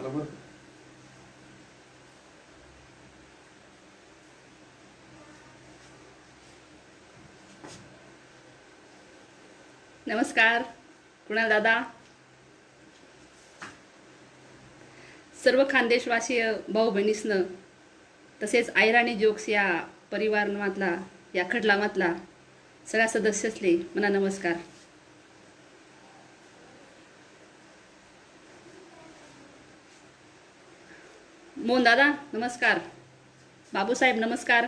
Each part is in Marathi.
आलं बरं. नमस्कार कुणाल दादा? सर्व खानदेशवासीय भाऊ बहिणीसनं तसेच आयराणी जोक्स या परिवारमातला या खडलामातला सगळ्या सदस्यसले मला नमस्कार. मोहन दादा नमस्कार. बाबूसाहेब नमस्कार.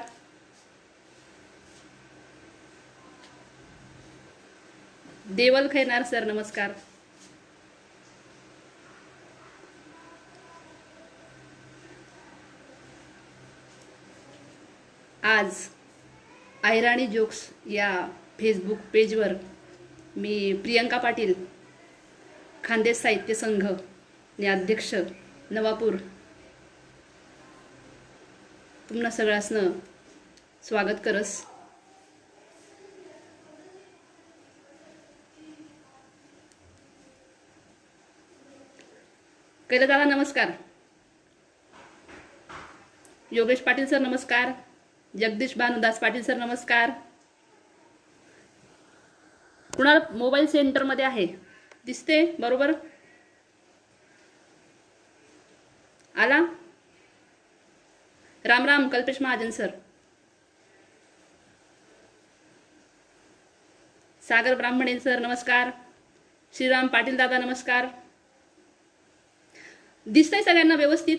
देवल खैनार सर नमस्कार. आज आयराणी जोक्स या फेसबुक पेजवर मी प्रियंका पाटील खानदेश साहित्य संघ ने अध्यक्ष नवापूर तुम्हाला सगळ्यासनं स्वागत करस. कैला दादा नमस्कार. योगेश पाटील सर नमस्कार. जगदीश भानुदास पाटील सर नमस्कार. कुणाल मोबाईल सेंटरमध्ये आहे? दिसते बरोबर? आला? राम राम कल्पेश महाजन सर. सागर ब्राह्मणे सर नमस्कार. श्रीराम पाटील दादा नमस्कार. दिसतंय सगळ्यांना व्यवस्थित?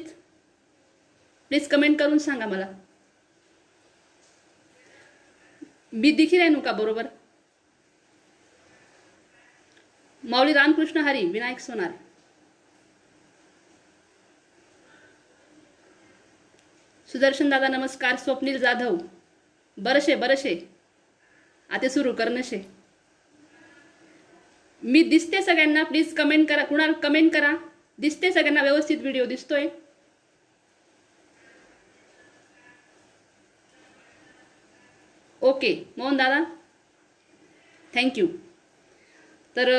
प्लीज कमेंट करून सांगा मला. मी दिखी आहे का बरोबर? माऊली रामकृष्ण हरी विनायक सोनार. सुदर्शन दादा नमस्कार. स्वप्नील जाधव. बरशे बरशे. आता सुरू करनशे मी दिसते सगळ्यांना. प्लीज कमेंट करा. कुणाला कमेंट करा? दिसते सगळ्यांना. व्यवस्थित व्हिडिओ दिसतोय. ओके मोहन दादा. थँक्यू तर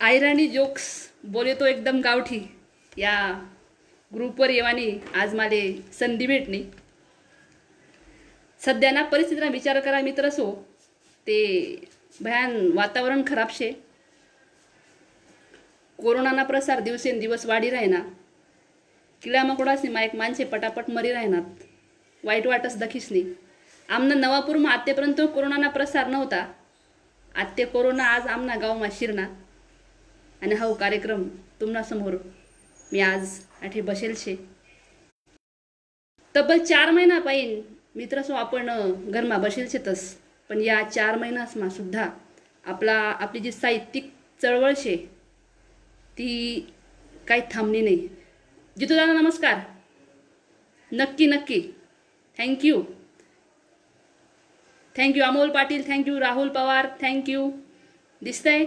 आयराणी जोक्स बोले तो एकदम गावठी. या ग्रुपवर येवानी आज माले संधी भेटली. सध्या ना परिस्थितीला विचार करा मित्र असो ते भयान वातावरण खराब शे कोरोनाना प्रसार दिवसेंदिवस वाढी राहिना. किळा मकोडासनी मा एक माणसे पटापट मरी राहणार वाईट वाटस दखीसनी. आमना नवापूरमा आत्तेपर्यंत कोरोनाना प्रसार नव्हता. आत्ते कोरोना आज आमना गावमा शिरना आणि हा कार्यक्रम तुम्हा समोर मी आज आठे बसेल शे. तब्बल चार महिना पाहिन. मित्र सो आपण घरमा बसेल शेतस पण या चार महिनासमा सुद्धा आपला आपली जी साहित्यिक चळवळ शे ती काही थांबली नाही. जितू दादा नमस्कार. नक्की नक्की. Thank you thank you Amol Patil. Thank you Rahul Pawar. Thank you दिसतंय?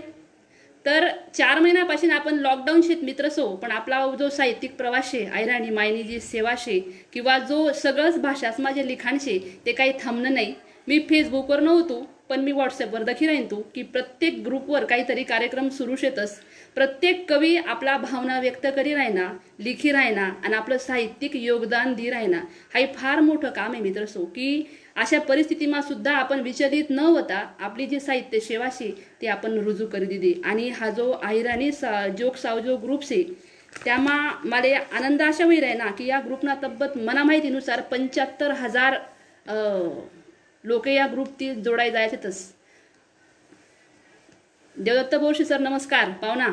तर चार महिन्यापासून आपण लॉकडाऊन शेत मित्र सो पण आपला जो साहित्यिक प्रवास आहे आयराणी मायनी जी सेवा शे किंवा जो सगळंच भाषास माझे लिखाण शे ते काही थांबणं नाही. मी फेसबुकवर नव्हतो. पण मी व्हॉट्सअपवर दखी राहीन तू की प्रत्येक ग्रुपवर काहीतरी कार्यक्रम सुरू शेतस. प्रत्येक कवी आपला भावना व्यक्त करी राहिना लिखी राहिना आणि आपलं साहित्यिक योगदान दी राहिना. हा फार मोठं काम आहे मित्र सो की अशा परिस्थितीमा सुद्धा आपण विचलित न होता आपली जी साहित्य सेवाशी ती आपण रुजू करी दिली. आणि हा जो आहिराणी सा जोक सावजो ग्रुप से त्यामा मला आनंद अशा होई राहिना की या ग्रुपना तब्बत मना माहितीनुसार पंच्याहत्तर हजार लोक या ग्रुप ती जोडाय जायचेतच. देवदत्त बोरशी सर नमस्कार. पाहुणा.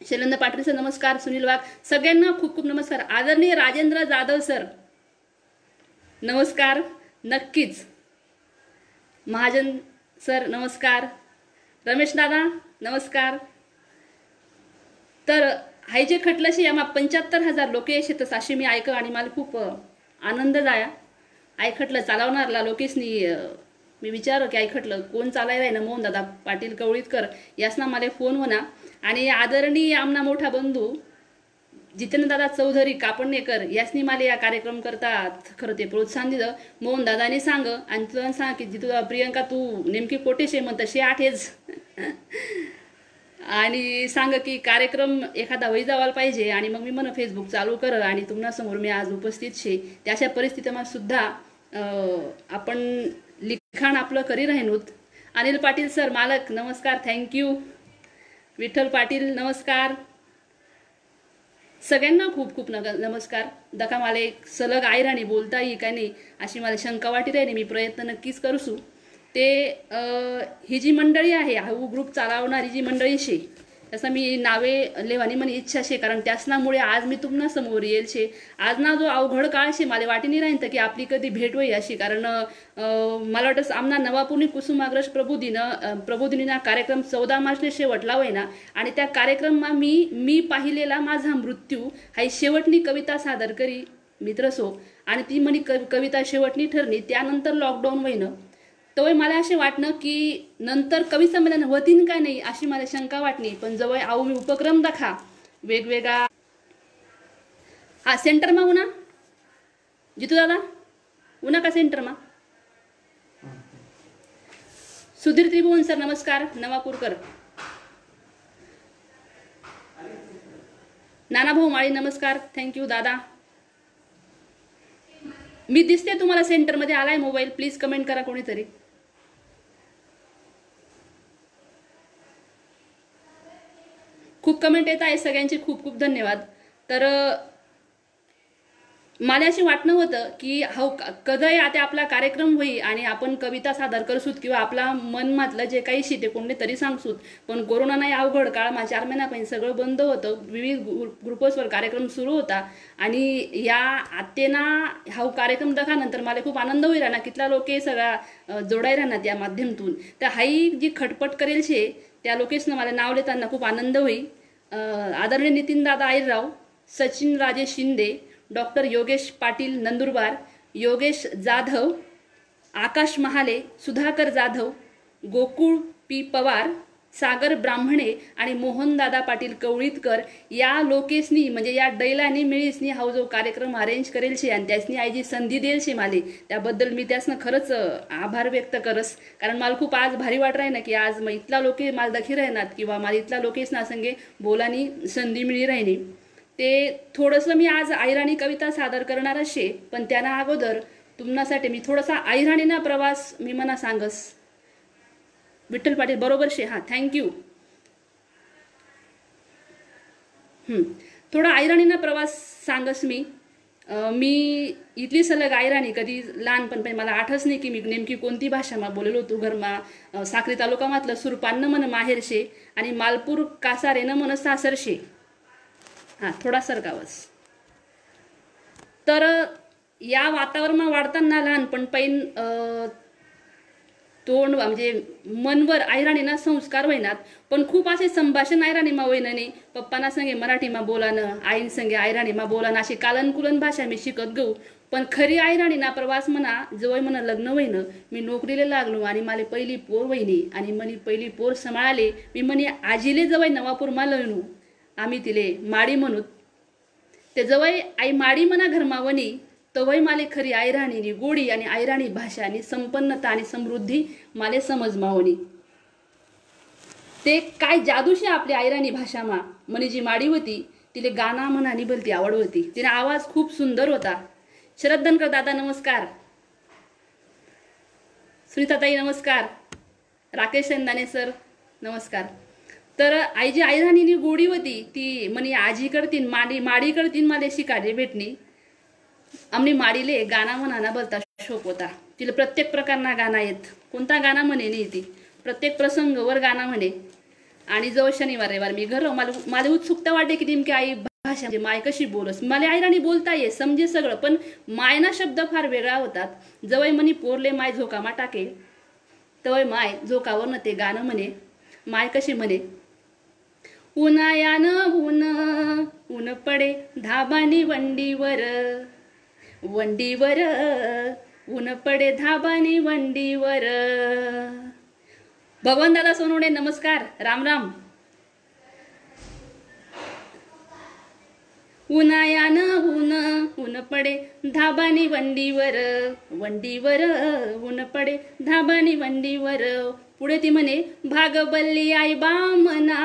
शैलेंद्र पाटील सर नमस्कार. सुनील वाघ. सगळ्यांना खूप खूप नमस्कार. आदरणीय राजेंद्र जाधव सर नमस्कार. नक्कीच. महाजन सर नमस्कार. रमेश दादा नमस्कार. तर हाय जे खटलशी आम्हा पंच्याहत्तर हजार लोक येत अशी मी ऐक आणि मला खूप आनंद जाया ऐकटलं चालवणारला लोकेशनी मी विचार की ऐकटलं कोण चालायला आहे ना मोहन दादा? पाटील कवळीतकर यासना मला फोन होना आणि आदरणीय आमना मोठा बंधू जितेंद्रदादा चौधरी कापडणेकर यासनी मला या कार्यक्रम करतात. खरं ते प्रोत्साहन दिलं. मोहन दादानी सांग आणि तुला सांग की जितू प्रियंका तू नेमकी कोठे शे म्हणत शे आठेच. आणि सांग की कार्यक्रम एखादा होई जावायला पाहिजे. आणि मग मी म्हण फेसबुक चालू कर आणि तुम्हाला समोर मी आज उपस्थित शे. त्याशा अशा सुद्धा आपण लिखाण आपलं करी राहिनूत. अनिल पाटील सर मालक नमस्कार थँक्यू विठ्ठल पाटील नमस्कार. सगळ्यांना खूप खूप नग नमस्कार. दका मला एक सलग आई राणी बोलता येईल का नाही अशी मला शंका वाटी राहिली मी प्रयत्न नक्कीच करसू. ते ही जी मंडळी आहे हा ग्रुप चालवणारी जी मंडळी शे तसं मी नावे लेवानी મને इच्छा शे कारण त्यासनामुळे आज मी तुम्हाला समोर येईल शे. आज ना जो अवघड काळ शे मला वाटी नाही राहीन की आपली कधी भेट होई अशी. कारण मला वाटतं आमना नवापुनी कुसुमाग्रज प्रबोधीनं प्रबोधिनीना कार्यक्रम चौदा मार्चने शेवटला होय ना आणि त्या कार्यक्रममा मी मी पाहिलेला माझा मृत्यू हाई शेवटनी कविता सादर करी मित्रसो. आणि ती म्हणी कव- कविता शेवटनी ठरली. त्यानंतर लॉकडाऊन होईनं तवय मला असे वाटणं की नंतर कवी संमेलन होतीन का नाही अशी मला शंका वाटली. पण जवळ आऊ मी उपक्रम दाखा. वेगवेगळा. हा सेंटर मा उन्हा जितू दादा? उन्हा का सेंटरमा सुधीर त्रिभुवन सर नमस्कार. नवापूरकर. नानाभाऊ माळी नमस्कार. थँक्यू दादा. मी दिसते तुम्हाला सेंटरमध्ये आलाय मोबाईल प्लीज कमेंट करा कोणीतरी. खूप कमेंट येत आहे सगळ्यांचे खूप खूप धन्यवाद. तर मला अशी वाटणं होतं की हो कधी आता आपला कार्यक्रम होई आणि आपण कविता सादर करसूत किंवा आपला मनमातलं जे काही शे ते कोणते तरी सांगसूत पण कोरोना नाही अवघड काळ मा चार महिन्यापर्यंत सगळं बंद होतं. विविध ग्रुपसवर कार्यक्रम सुरू होता आणि या आत्तेना हा कार्यक्रम दखानंतर मला खूप आनंद होईल. राहणार कितला लोके सगळा जोडाय राहणार त्या माध्यमातून. तर हाई जी खटपट करेल शे त्या लोकेशनं मला नाव लेताना खूप आनंद होईल. आदरणीय नितीनदादा आईरराव सचिन राजे शिंदे डॉक्टर योगेश पाटील नंदुरबार योगेश जाधव आकाश महाले सुधाकर जाधव गोकुळ पी पवार सागर ब्राह्मणे आणि मोहनदादा पाटील कवळीतकर या लोकेसनी म्हणजे या डैलानी मिळीसनी हा जो कार्यक्रम अरेंज करेल शे आणि त्यासनी आई जी संधी देईल शे माले त्याबद्दल मी त्यासनं खरंच आभार व्यक्त करस. कारण मला खूप आज भारी वाट राही ना की आज मग इथला लोके मला दखी राहणार किंवा मला इथला लोकेसना संगे बोलानी संधी मिळी राहिली. ते थोडंसं मी आज आयराणी कविता सादर करणार असे पण त्यांना अगोदर तुमनासाठी मी थोडासा आयराणीना प्रवास मी मना सांगस. विठ्ठल पाटील बरोबर शे. हां थँक्यू थोडा आयराणीना प्रवास सांगस मी. मी इथली सलग आयराणी कधी लहानपण पण मला आठच नाही की मी नेमकी कोणती भाषा मा बोलेलो तू घरमा. साखरी तालुका तालुकामातलं सुरपान्न मन माहेरशे आणि मालपूर कासारेनं मन सासर शे. हां थोडा सरकावस तर या वातावरणात वाढताना लहानपण पैन तोंड म्हणजे मनवर आयराणीना संस्कार वयनात पण खूप असे संभाषण आयराणीमा नी पप्पाना संगे मराठीमा बोलानं आईन संगे आयराणीमा बोलानं अशी कालनकुलन भाषा मी शिकत गऊ पण खरी आयराणीना प्रवास म्हणा जवळ म्हणा लग्न वयनं मी नोकरीला लागलो आणि मला पहिली पोर वहिनी आणि मनी पहिली पोर सांभाळाले मी म्हणे आजीले जवळ नवापूर मा आम्ही तिले माडी म्हणूत. ते जवळ आई माडी म्हणा घरमावणी तवय माले खरी आयराणीनी गोडी आणि आयराणी भाषा आणि संपन्नता आणि समृद्धी माले समज मावणी. ते काय जादूशी आपली आयराणी भाषामा म्हणे जी माडी होती तिले गाणा म्हणा निबलती आवड होती. तिने आवाज खूप सुंदर होता. शरद धनकर दादा नमस्कार. सुनीताताई नमस्कार. राकेश सेंदाने सर नमस्कार. तर आई जी आईराणीनी गोडी होती ती म्हणे आजी करतीन माडी माडी करतीन माले शिकारे भेटणी. आम्ही माडीले गाणा म्हणाना बोलता शोक होता. तिला प्रत्येक प्रकारना गाणा येत. कोणता गाणा म्हणे नाही ती. प्रत्येक प्रसंगवर गाणा म्हणे. आणि जवळ शनिवार रविवार मी घर मला मला उत्सुकता वाटते की नेमकी आई भाषा म्हणजे माय कशी बोलस. मला आईराणी बोलता ये समजे सगळं पण मायना शब्द फार वेगळा होतात. जवळ म्हणे पोरले माय झोकामा टाके तवय माय झोकावर ते गाणं म्हणे. माय कशी म्हणे? उन्हायानं ऊन ऊन पडे धाबानी वंडीवर. वंडीवर ऊन पडे धाबानी वंडीवर भगवान दादा सोनवणे नमस्कार राम राम उन्हायानं ऊन ऊन पडे धाबानी वंडीवर वंडीवर ऊन पडे धाबानी वंडीवर पुढे ती म्हणे भागबल्ली आई बामना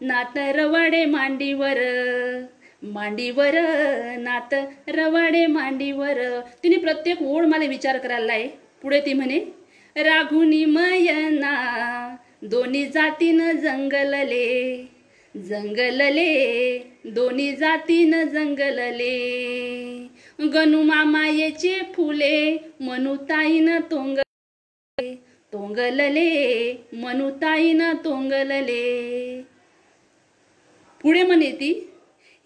नातर वडे मांडीवर मांडीवर नात रवाडे मांडीवर. तिने प्रत्येक ओढ मला विचार करायला आहे पुढे ती म्हणे राघुनी मयना दोन्ही जातीनं जंगलले जंगलले दोन्ही जातीनं जंगलले. गणू मामायेचे फुले मनुताईन तोंग तोंगलले मनुताईन तोंगलले. पुढे म्हणे ती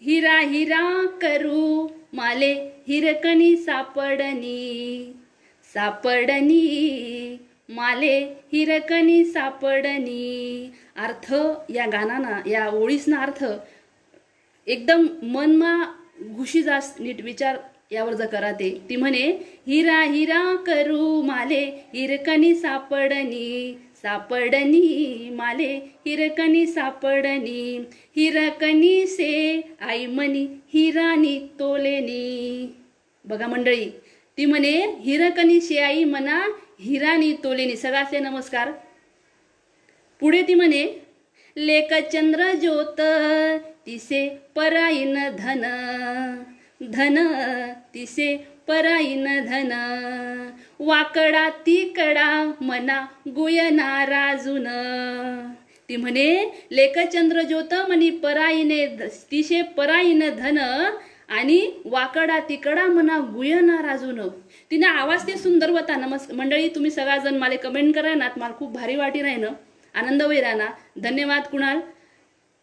हिरा हिरा करू माले हिरकणी सापडणी सापडणी. माले हिरकणी सापडणी. अर्थ या गाणाना या ओळीसना अर्थ एकदम मनमा घुशी जास नीट विचार यावर जर करा ते ती म्हणे हिरा हिरा करू माले हिरकणी सापडणी सापडणी माले हिरकणी सापडणी हिरकणी से आई मनी हिरानी तोलेनी. बघा मंडळी ती म्हणे हिरकणी से आई मना हिरानी तोलेनी. सगळ्याचे नमस्कार. पुढे ती म्हणे लेख चंद्र ज्योत तिसे पराईन धन. धन तिसे पराईन धन. वाकडा तिकडा मना गुयना राजून ती म्हणे लेखचंद्र ज्योत म्हणी पराईने तिशे पराईन धन आणि वाकडा तिकडा म्हणा गुयना राजून तिने आवाज ते सुंदर होता नमस् मंडळी तुम्ही सगळ्याजण मला कमेंट करा ना मला खूप भारी वाटी राही ना. आनंद होई राहणार धन्यवाद कुणाल.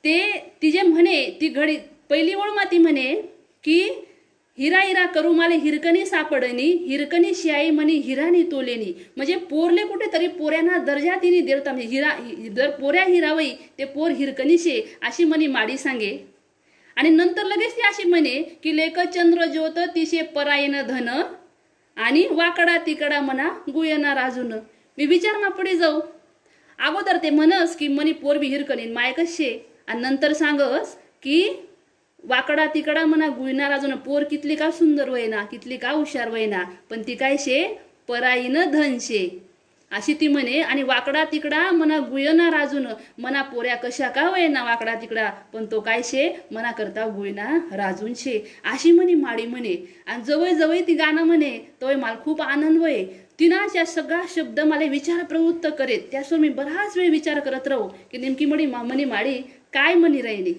ते तिचे म्हणे ती घडी पहिली ओळ माती म्हणे की हिरा हिरा करू माले हिरकणी सापडणी हिरकणी शियाई म्हणी हिरानी तोलेनी. म्हणजे पोरले कुठेतरी पोऱ्यांना दर्जा तिने देवता म्हणजे हिरा जर पोऱ्या हिरावई ते पोर हिरकणी शे अशी म्हणी माडी सांगे. आणि नंतर लगेच ती अशी म्हणे की लेख चंद्र ज्योत तिशे परायन धन आणि वाकडा तिकडा म्हणा गुयना राजून. मी विचार मा पुढे जाऊ. अगोदर ते म्हणस की मनी पोर बी हिरकणीन मायकच शे आणि नंतर सांगस की वाकडा तिकडा म्हणा गुळणार अजून पोर कितली का सुंदर वयना कितली का हुशार वयना पण ती काय शे? पराईनं धन शे. अशी ती म्हणे आणि वाकडा तिकडा मना गुयना राजून मना पोऱ्या कशा का वयना वाकडा तिकडा पण तो काय शे? मना करता गुळना राजून शे. अशी म्हणे माडी म्हणे. आणि जवळ जवळ ती गाणं म्हणे तोय मला खूप आनंद वय. तिनाच या सगळा शब्द मला विचार प्रवृत्त करेत. त्यासवर मी बराच वेळ विचार करत राहू की नेमकी म्हणी म्हणे माडी काय म्हणी राहिली?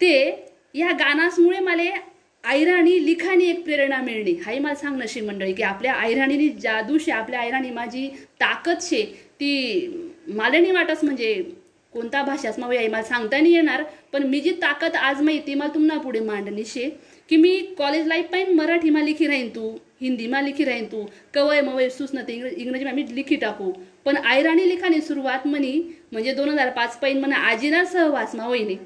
ते या गानासमुळे मला आयराणी लिखाणी एक प्रेरणा मिळणे. हाही मला सांग नशी मंडळी की आपल्या आयराणीनी जादू शे आपल्या आयराणी माझी ताकद शे ती मला नाही वाटस म्हणजे कोणता भाषाच मग आई मला सांगता नाही येणार पण मी जी ताकद आज माहिती ती मला तुम्हाला पुढे मांडणी शे की मी कॉलेज लाईफ पाहिजे मराठीमा लिखी राहीन तू हिंदीमा लिखी राहीन तू कवय मवय सुसनते इंग्रजी इंग्रजीमा मी लिखी टाकू. पण आयराणी लिखाणी सुरुवात म्हणी म्हणजे दोन हजार पाच पाहिजे म्हणा आजीना सहवासमा वहिनी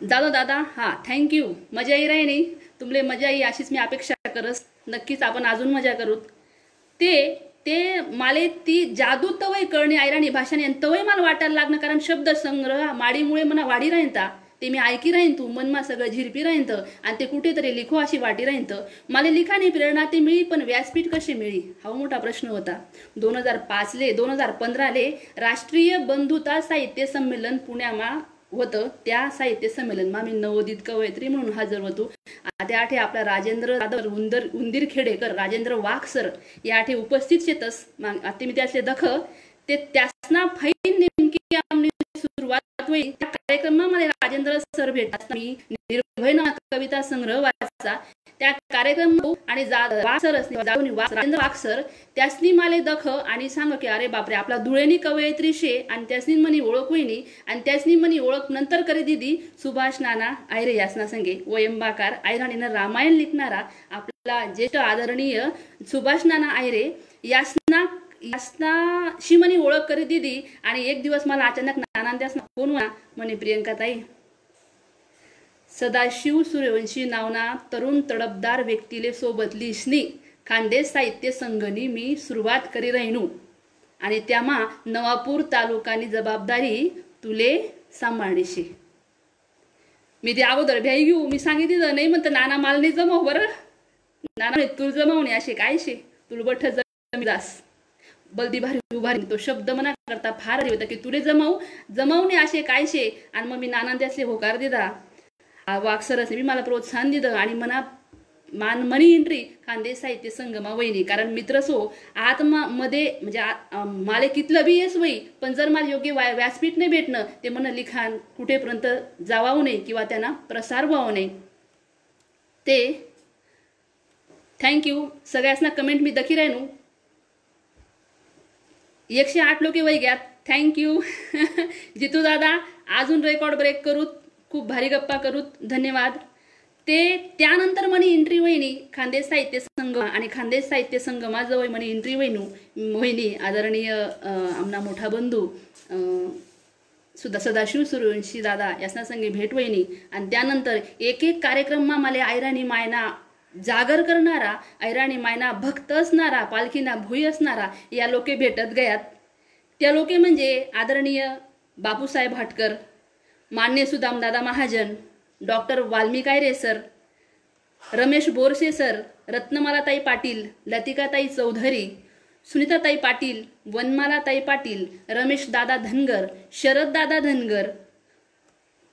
दादा दादा हा थँक्यू मजा येई राही नाही तुमले मजा येई अशीच मी अपेक्षा करस. नक्कीच आपण अजून मजा करूत. ते ते माले ती जादू तवय कळणे आयराणी भाषाने तवय मला वाटायला लागणं कारण शब्दसंग्रह माडीमुळे मला वाढी राहीन ता ते मी ऐकी राहीन तू मनमा सगळं झिरपी राहीन तर आणि ते कुठेतरी लिखो अशी वाटी राहीन तर मला लिखाणी प्रेरणा ते मिळी पण व्यासपीठ कशी मिळी? हा मोठा प्रश्न होता. दोन हजार पाचले दोन हजार पंधराले राष्ट्रीय बंधुता साहित्य संमेलन पुण्यामा होतं. त्या साहित्य संमेलनमा मी नवोदित कवयत्री म्हणून हजर होतो. त्या आठे आपला राजेंद्र जाधव उंदर उंदीर खेडेकर राजेंद्र वाघ सर या आठे उपस्थित शेतस. आता मी दख ते त्यासना फैन नेमकी आमनी सुरुवात होईल त्या कार्यक्रमामध्ये राजेंद्र सर भेटतात. मी निर्भय कविता संग्रह वाचा त्या कार्यक्रम आणि वाघ राजेंद्र वाघ सर त्यासनी माले दख आणि सांग की अरे बापरे आपला धुळेनी कवयित्री शे आणि त्यासनी मनी ओळख होईनी आणि त्यासनी मनी ओळख नंतर करे दिदी सुभाष नाना आयरे यासना संगे वयंबाकार आयराणीनं रामायण लिखणारा आपला ज्येष्ठ आदरणीय सुभाष नाना आयरे यासना यासना शिमनी ओळख करी दिदी आणि एक दिवस मला अचानक नाना ना फोन म्हणा म्हणे प्रियंकाताई. सदाशिव सूर्यवंशी नावना तरुण तडपदार व्यक्तीले सोबत लिशनी खांदे साहित्य संघनी मी सुरुवात करी राहिनू. आणि त्यामा नवापूर तालुकानी जबाबदारी तुले सांभाळणीशी. मी ते अगोदर भ्याई घेऊ मी सांगितलं नाही म्हणतं नाना माल नाही जमव बरं. नाना तू जमावणे असे काय शे तुला बठ जमीदास बलदी भारी उभारी तो शब्द मना करता फार होता की तुले जमाऊ जमावणे असे कायशे? आणि मग मी नानांदे असले होकार दिदा वाक्सरस मी मला प्रोत्साहन दिलं आणि मना मान मनी एंट्री खानदेश साहित्य संगमा वहिनी. कारण मित्र सो आत्मा मध्ये म्हणजे माले कितलं बी येस वही पण जर मला योग्य व्या- व्यासपीठ नाही भेटणं ते मन लिखाण कुठेपर्यंत जावावं नाही किंवा त्यांना प्रसार व्हावं नाही ते थँक्यू सगळ्यासना कमेंट मी दखी राहिनू एकशे आठ लोके वय घ्यात थँक्यू जितू दादा अजून रेकॉर्ड ब्रेक करूत. खूप भारी गप्पा करूत. धन्यवाद. ते त्यानंतर म्हणे इंट्री वहिनी खानदेश साहित्य संघ आणि खानदेश साहित्य संघ माझं वय म्हणे इंट्री वहिनू वहिनी आदरणीय आमना मोठा बंधू सुद्धा सदाशिव सुरवंशी दादा यासना संगे भेट वहिनी. आणि त्यानंतर एक एक कार्यक्रममा मला आयराणी मायना जागर करणारा ऐराणी मायना भक्त असणारा पालखीना भुई असणारा या लोके भेटत गयात. त्या लोके म्हणजे आदरणीय बापूसाहेब भाटकर मान्य सुदामदादा महाजन डॉक्टर वाल्मिकायरे सर रमेश बोरसे सर रत्नमालाताई पाटील लतिकाताई चौधरी सुनीताताई पाटील वनमालाताई पाटील रमेश दादा धनगर शरद दादा धनगर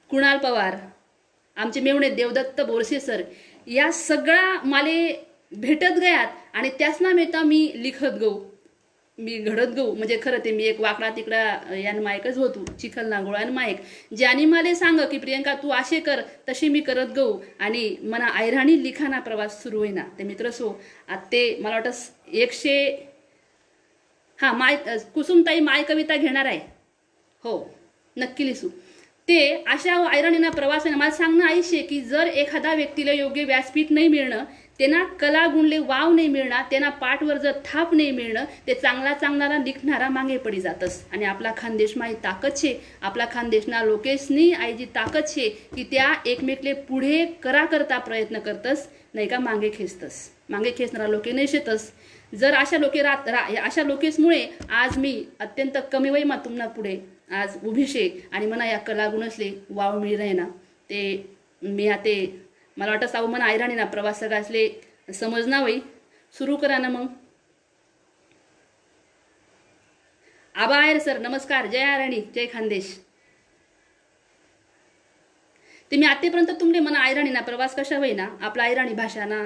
कुणाल पवार आमचे मेवणे देवदत्त बोरसे सर या सगळ्या माले भेटत गयात आणि त्याचना मेता मी लिखत गो मी घडत गो म्हणजे खरं ते मी एक वाकडा तिकडा यान मायकच होतो. चिखल नांगोळ आणि मायक. ज्याने मला सांग की प्रियंका तू असे कर तशी मी करत गो आणि मना ऐराणी लिखाणा प्रवास सुरू होईना. ते मित्र सो ते मला वाटतं एकशे हां माय कुसुमताई माय कविता घेणार आहे. हो नक्की लिसू. ते अशा ऐरणीना प्रवासाने मला सांगणं आयुष्य की जर एखादा व्यक्तीला योग्य व्यासपीठ नाही मिळणं त्यांना कला गुणले वाव नाही मिळणार त्यांना पाठवर जर थाप नाही मिळणं ते चांगला चांगला लिखणारा मागे पडी जातस. आणि आपला खानदेश ही ताकद छे आपला खानदेशना लोकेशनी आई जी ताकद छे की त्या एकमेकले पुढे करा करता प्रयत्न करतस नाही का मागे खेचतस. मागे खेचणारा लोके नाही शेतस. जर अशा लोके रात रा अशा लोकेसमुळे आज मी अत्यंत कमी वय मग तुम्हाला पुढे आज उभिषेक आणि मना या कलागुणसले वाव मिळी राहिना ते मी आते मला वाटतं साऊ मन ऐराणी ना प्रवास सगळ्यासले समजना वय सुरू करा ना मग. आबा आयर सर नमस्कार जय आयराणी जय खानदेश. ते मी आतापर्यंत तुमले मना आयराणी ना प्रवास कशा होईना आपला आयराणी भाषा ना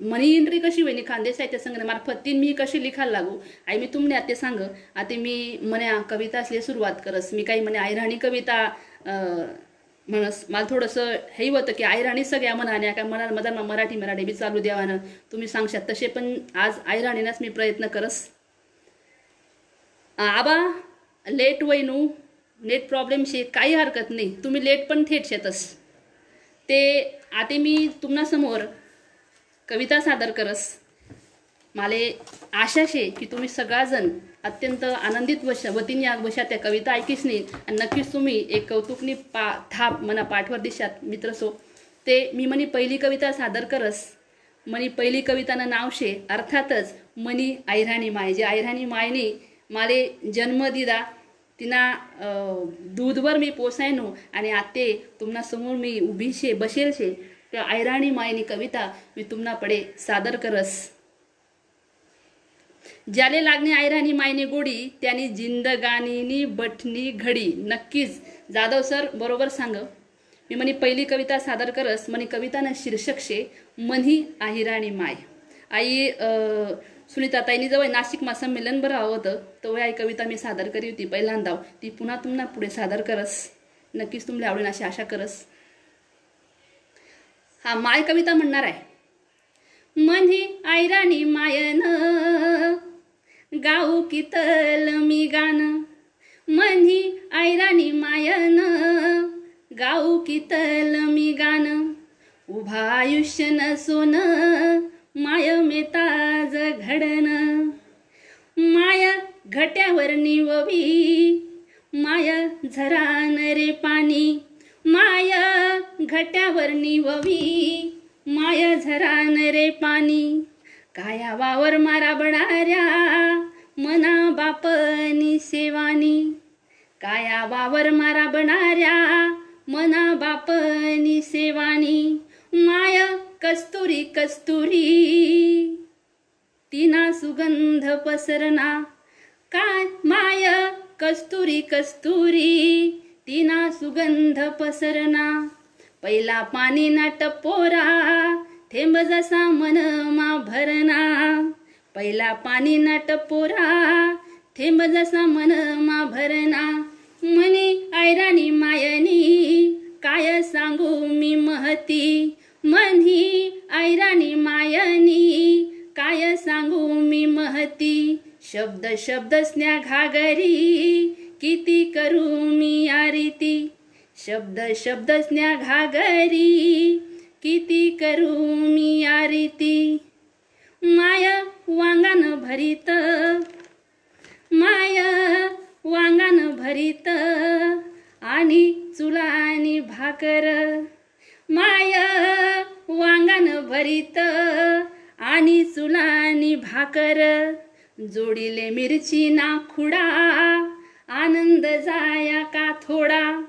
मनी एंट्री कशी होईनी? खानदेश साहित्य संघ तीन मी कशी लिखायला लागू? आई मी तुमने आता सांग. आता मी मने कविता असले सुरुवात करस. मी काही म्हणे आयराणी कविता म्हणस. मला थोडंसं हे होतं की आयराणी सगळ्या मनाने काय मना मधान मराठी मराठी बी चालू द्यावानं. तुम्ही सांगशात तसे पण आज आयराणीनाच मी प्रयत्न करस. आबा लेट वैनू नेट प्रॉब्लेमशी काही हरकत नाही. तुम्ही लेट पण थेट शेतस. ते आता मी तुम्हाला समोर कविता सादर करस. माले आशा शे की तुम्ही सगळाजण अत्यंत आनंदित वश वतीने या वशा त्या कविता ऐकीस नाही. आणि नक्कीच तुम्ही एक कौतुकनी पा थाप मना पाठवर दिशात मित्र सो. ते मी म्हणी पहिली कविता सादर करस. मनी पहिली कवितानं नाव शे. अर्थातच मनी ऐराणी माय. जे ऐराणी मायने माले जन्म दिला. तिना दूधवर मी पोसायनो. आणि आते तुम्हाला समोर मी उभी शे बसेल शे. त्या ऐराणी मायनी कविता मी तुम्हा पडे सादर करस. ज्याले लागणे आयराणी मायने गोडी त्याने जिंदगानीनी बठनी घडी. नक्कीच. जाधव सर बरोबर सांग. मी म्हणे पहिली कविता सादर करस. म्हणे कवितानं शीर्षक शे मनी आहिराणी माय. आई अं, सुनीताताईनी जवळ नाशिकमा संमेलन बरं होतं तेव्हा आई कविता मी सादर करी होती पहिल्यांदा ती पुन्हा तुम्हाला पुढे सादर करस. नक्कीच तुम्हाला आवडेल अशी आशा करस. हा माय कविता म्हणणार आहे. म्हणे आईराणी मायन गाऊ कितल मी गाणं. म्हणजे आईराणी मायन गाऊ कितल मी गाणं. उभा आयुष्य सोनं माय मेताज घडन माय घट्यावर निववी माय झरान रे पाणी. माय घट्यावर निववी माय झरान रे पाणी. काया वावर मारा बणाऱ्या मना बापनी सेवानी. काया वावर मारा बनाऱ्या मना बापनी सेवानी. माय कस्तुरी कस्तुरी तिना सुगंध पसरना. काय माय कस्तुरी कस्तुरी तिना सुगंध पसरना पहिला पाणी ना टपोरा थेंब जसा मन मा भरना. पहिला पाणी ना टपोरा थेंब जसा मन मा भरना. मनी ऐराणी मायनी काय सांगू मी महती? म्हणी ऐराणी मायनी काय सांगू मी महती? शब्द शब्द स्न्या घागरी किती करू मी आरिती शब्द शब्द स्न्या घागरी. किती करू मी आरिती माय वांगान भरीत. माय वांगान भरीत. आणि चुला आणि भाकर. माय वांगान भरीत. आणि चुला आणि भाकर. जोडिले मिरची ना खुडा. आनंद जाया का थोडा?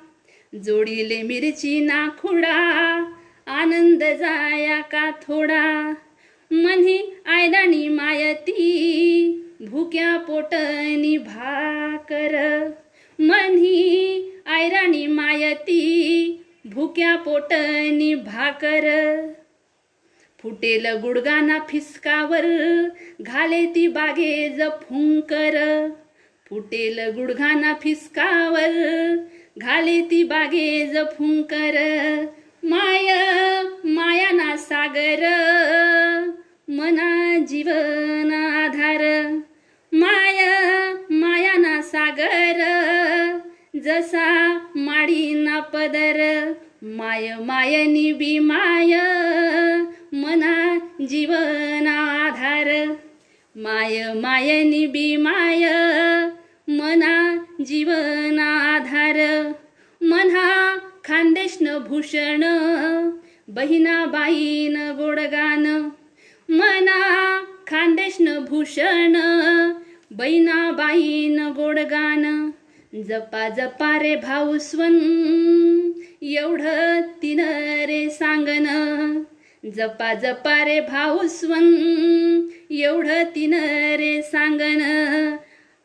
जोडीले मिरची ना खुडा? आनंद जाया का थोडा? मनी आयदानी मायती भुक्या पोटनी भाकर. मनी आयराणी मायती भुक्या पोटनी भाकर. फुटेल गुडगाना फिसकावर घाले ती बागेज फुंकर. फुटेल गुडघाना फिसकावर घाले ती बागेज फुंकर माय मायाना सागर मना जीवन आधार. माय मायाना सागर जसा माडीना पदर. माय मायनी बी माय मना जीवन आधार. माय मायनी बी माय मना जीवन आधार मन्हा खानदेशन भूषण बहिणाबाईन गोडगान मना खानदेशन भूषण बहिणाबाईन गोडगान जपा जपा रे भाऊस्वन एवढं तिन रे सांगन जपा जपा रे भाऊस्वन एवढं तिन रे सांगन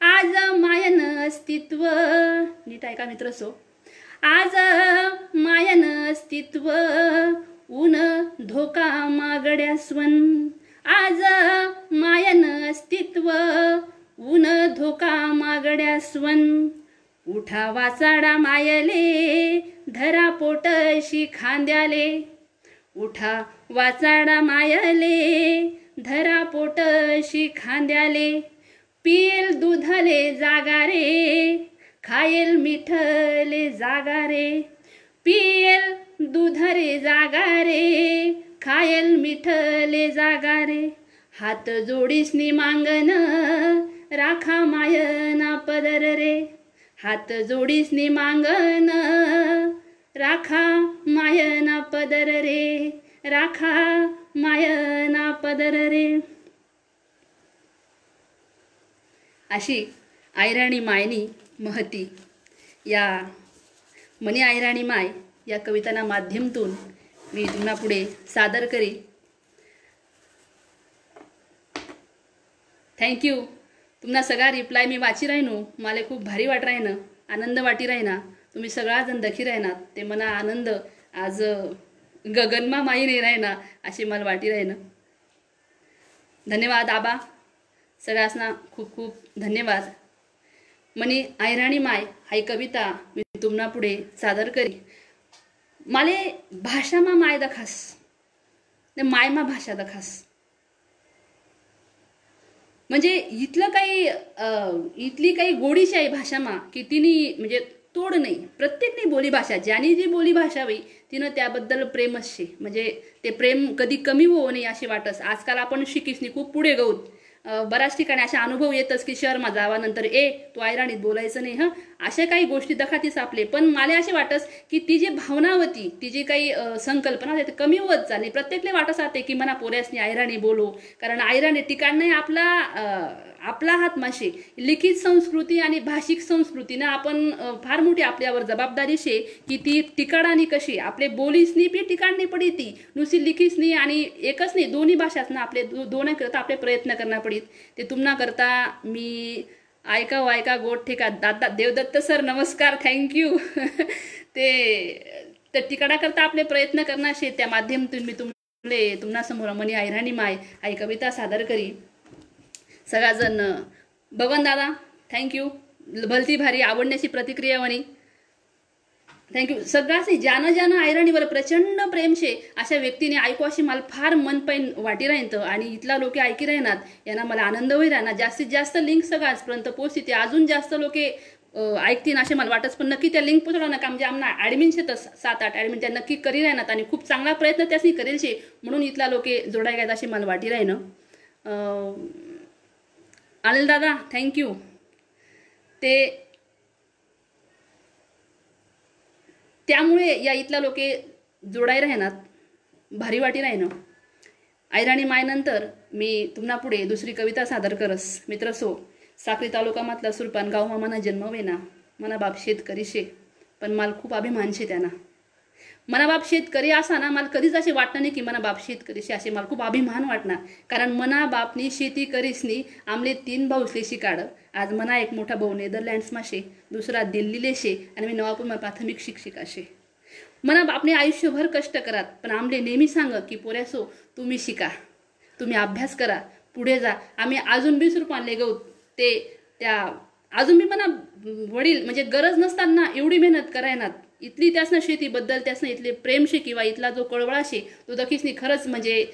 आज मायन अस्तित्व. नीट ऐका मित्र सो? आज मायन अस्तित्व. ऊन धोका मागड्या स्वन आज मायन अस्तित्व. ऊन धोका मागड्या स्वन उठा वाचाडा मायले धरा पोटशी खांद्याले. उठा वाचाडा मायले धरा पोटशी खांद्याले. पियेल दुधले जागा रे खायेल मिठले जागा रे पियल दुधरे जागा रे खायल मिठले जागा रे हात जोडीसनी मांगन राखा मायना पदर रे. हात जोडीसनी मांगन राखा मायना पदर रे. राखा मायना पदर रे. अशी आयराणी मायनी महती. या मनी आयराणी माय या कविताना माध्यमातून मी तुम्हाला पुढे सादर करी थँक्यू तुम्हाला सगळा रिप्लाय मी वाची राहिनो. मला खूप भारी वाट राहिनं आनंद वाटी राहिना. तुम्ही सगळा जण दखी राहणार ते मना आनंद आज गगनमा माई नाही राहिना अशी मला वाटी राहिनं. धन्यवाद आबा. सगळ्यासना खूप खूप धन्यवाद. मनी आयराणी माय हाई कविता मी तुम्हाला पुढे सादर करी. माले भाषामा माय दखास. ने मायमा भाषा दखास. म्हणजे इथलं काही इथली काही गोडीशी आहे भाषामा की तिने म्हणजे तोड नाही. प्रत्येकने बोलीभाषा बोली ज्याने जी बोलीभाषा होई तिनं त्याबद्दल प्रेमच शे. म्हणजे ते प्रेम कधी कमी होऊ नये अशी वाटस आजकाल आपण शिकीसनी खूप पुढे गऊत बऱ्याच ठिकाणी असे अनुभव येतच की शहरमा जावानंतर ए तू आयराणीत बोलायचं नाही हं? अशा काही गोष्टी दखातीस आपले. पण मला असे वाटस की ती जी भावना होती ती जी काही संकल्पना होती कमी होत चालली. प्रत्येकले वाटस आते की मना पोऱ्यासनी आयराणी बोलो. कारण आयराणी ठिकाण नाही आपला आपला हातमाशी लिखित संस्कृती आणि भाषिक संस्कृतीनं आपण फार मोठी आपल्यावर जबाबदारी शे की ती टिकाडानी कशी आपले बोलीसनी बी ठिकाणी पडी ती नुसती लिखीसनी आणि एकच नाही दोन्ही भाषासनं आपले दो दोन करता आपले प्रयत्न करणं पडीत. ते तुम्हाला करता मी ऐका वायका ऐका गोट ठेका दादा देवदत्त सर नमस्कार थँक्यू ते तर टिकाडाकरता आपले प्रयत्न करणार शे त्या माध्यमातून मी तुमले तुम्हाला समोर मनी ऐराणी माय आई कविता सादर करी. सगळाजण बबन दादा थँक्यू भलती भारी आवडण्याची प्रतिक्रिया म्हणे. थँक्यू सगळ्याचे ज्यानं ज्यानं ऐरणीवर प्रचंड प्रेम शे अशा व्यक्तीने ऐकू अशी मला फार मन पैन वाटी राहीन आणि इथला लोके ऐकी राहणार यांना मला आनंद होई राहणार. जास्तीत जास्त लिंक सगळं आजपर्यंत पोचते ते अजून जास्त लोके ऐकतील असे मला वाटत पण नक्की त्या लिंक पोचवणार नका म्हणजे आमना ॲडमिन शेतच सात आठ ॲडमिन त्या नक्की करी राहणार आणि खूप चांगला प्रयत्न त्यासनी करेल शे म्हणून इथला लोके जोडायला असे अशी मला वाटी राहिनं. आलेल दादा थँक्यू ते त्यामुळे या इथल्या लोके जोडाय राहणार भारी वाटी राहिनं ऐराणी मायनंतर मी तुम्हाला पुढे दुसरी कविता सादर करस. मित्र सो साखरी तालुकामातला सुरपान गाव मामाना जन्म वेना मना बाप शेतकरी शे पण मला खूप अभिमान शे त्यांना. मना बाप शेतकरी असा ना मला कधीच असे वाटणार नाही की मना बाप शेतकरी असे मला खूप अभिमान वाटणार. कारण मना बापनी शेती करीसनी आमले तीन भाऊसले शिकाड आज मना एक मोठा भाऊ नेदरलँड्समा शे दुसरा दिल्लीले शे आणि मी नवापूरमा प्राथमिक शिक्षिका शे. मना बापने आयुष्यभर कष्ट करात पण आमले नेहमी सांग की पोऱ्यासो तुम्ही शिका. तुम्ही अभ्यास करा. पुढे जा. आम्ही अजून वीस रुपयाले गहू ते त्या अजून मी म्हणा वडील म्हणजे गरज नसताना एवढी मेहनत करायनात. इथली त्यासनं शेतीबद्दल त्यासनं इथले प्रेमशी किंवा इथला जो कळवळाशी तो दखीसनी खरंच म्हणजे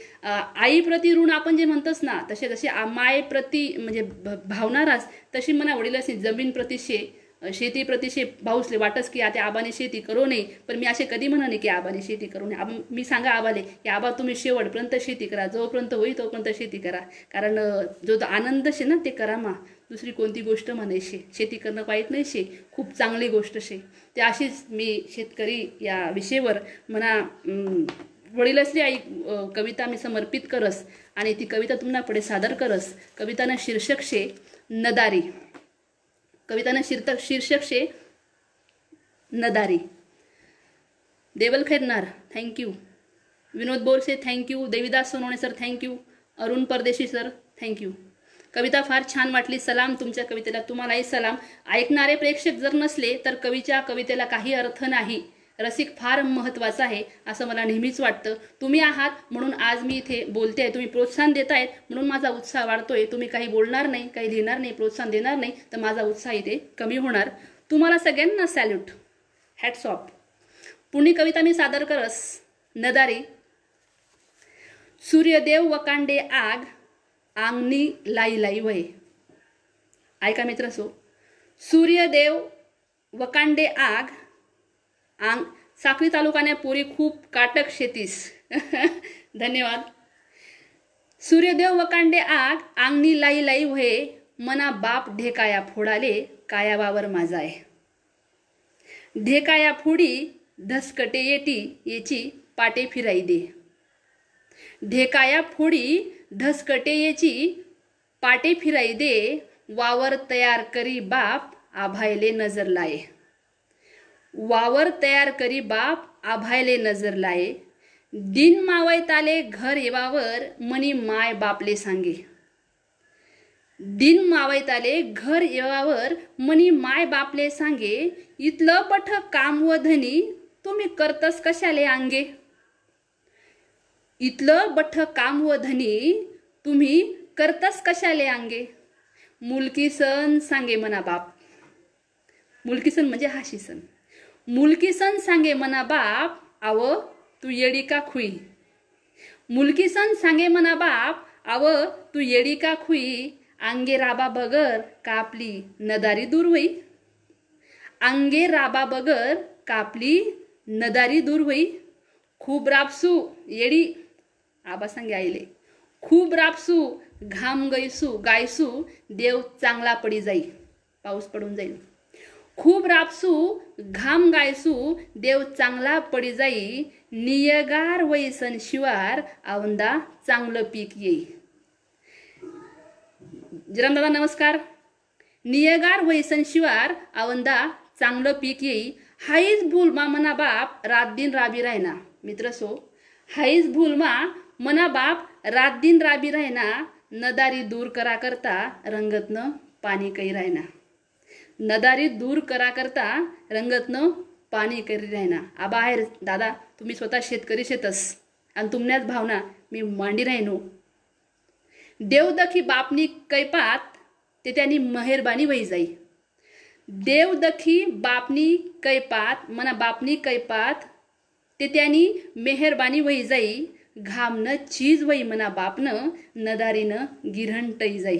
आईप्रती ऋण आपण जे म्हणतोस ना तसे जसे आ- मायेप्रती म्हणजे भ- भावना रास तशी म्हणा वडिलासनी जमीन प्रती शे शेती प्रतिशे भाऊसले वाटस की आता आबाने शेती करू नये पण मी असे कधी म्हणा नाही की आबाने शेती करू नये. आब- मी सांगा आबाले की आबा तुम्ही शेवटपर्यंत शेती करा जोपर्यंत होई तोपर्यंत शेती करा. कारण जो तो आनंद शे ना ते करा मा. दुसरी कोणती गोष्ट म्हणायशी शेती करणं वाईट नाही शे खूप चांगली गोष्ट शे. ते अशीच मी शेतकरी या विषयावर म्हणा अं, वडीलसली आई कविता मी समर्पित करस आणि ती कविता तुम्हाला पुढे सादर करस. कवितानं शीर्षक शे नदारी. कवितानं शीर्त शीर्षक शे नदारी. Deval Khairnar thank you Vinod Borse thank you Devidas Sonawane sir thank you Arun Pardeshi sir thank you कविता फार छान वाटली. सलाम तुमच्या कवितेला. तुम्हालाही सलाम. ऐकणारे प्रेक्षक जर नसले तर कवीच्या कवितेला काही अर्थ नाही. रसिक फार महत्त्वाचा आहे असं मला नेहमीच वाटतं. तुम्ही आहात म्हणून आज मी इथे बोलते आहे तुम्ही प्रोत्साहन देत आहेत म्हणून माझा उत्साह वाढतोय. तुम्ही काही बोलणार नाही काही लिहिणार नाही प्रोत्साहन देणार नाही तर माझा उत्साह इथे कमी होणार. तुम्हाला सगळ्यांना सॅल्यूट. हॅट्स ऑफ पुणे कविता मी सादर करस. नदारी. सूर्यदेव वकांडे आग. आंगनी लाई लाई वय. ऐका मित्र सो सूर्यदेव वकांडे आग आंग साखळी तालुकाने पुरी खूप काटक शेतीस. धन्यवाद. सूर्यदेव वकांडे आग आंगणी लाई लाई व्हये मना बाप ढेकाया फोडाले काया वावर माझा आहे ढेकाया फुडी धसकटे येटी येची पाटे फिराई दे. ढेकाया फोडी धसकटेयेची पाटे फिराई दे वावर तयार करी बाप आभायले नजर लाये. वावर तयार करी बाप आभायले नजर लाये. दिन मावयताले घर येवावर मनी माय बापले सांगे. दिन मावयताले घर येवावर मनी माय बापले सांगे. इथलं पठ काम व धनी तुम्ही करतस कशाले अंगे? इथलं बठ काम व धनी तुम्ही करतास कशाले अंगे? मुलकी सण सांगे मना बाप. मुलकी सण म्हणजे हाशी सण. मुलकी सण सांगे मना बाप आव तू येडी का खुई? मुलकी सण सांगे मना बाप आव तू येडी का खुई? अंगे राबा बगर कापली नदारी दूर होई? अंगे राबा बगर कापली नदारी दूर होई? खूप राबसू येडी आबा सांगे आईले. खूप राबसू घाम गैसू गायसू देव चांगला पडी जाई पाऊस पडून जाईल खूप राबसू घाम गायसू देव चांगला पडी जाई नियगार वैसन शिवार आवंदा चांगलं पीक येई. जिरामदादा नमस्कार. नियगार होईसन शिवार आवंदा चांगलं पीक येई. हाईच भूल मा मना बाप रात दिन राबी रायना मित्र सो हाईच भूल मा मना बाप रात दिन राबी रायना नदारी दूर करा करता रंगतनं पाणी कै रायना नदारी दूर करा करता रंगतनं पाणी करी रायना आबा आहे दादा तुम्ही स्वतः शेतकरी शेतस. आणि तुमण्याच भावना मी मांडी राहिनो. देवदखी बापनी कैपात ते त्यांनी मेहरबानी वही जाई. देवदखी बापनी कैपात मना बापनी कैपात ते त्यांनी मेहरबानी वही जाई. घामनं चीज वई मना बापनं नदारीनं गिऱ्हणटई जाई.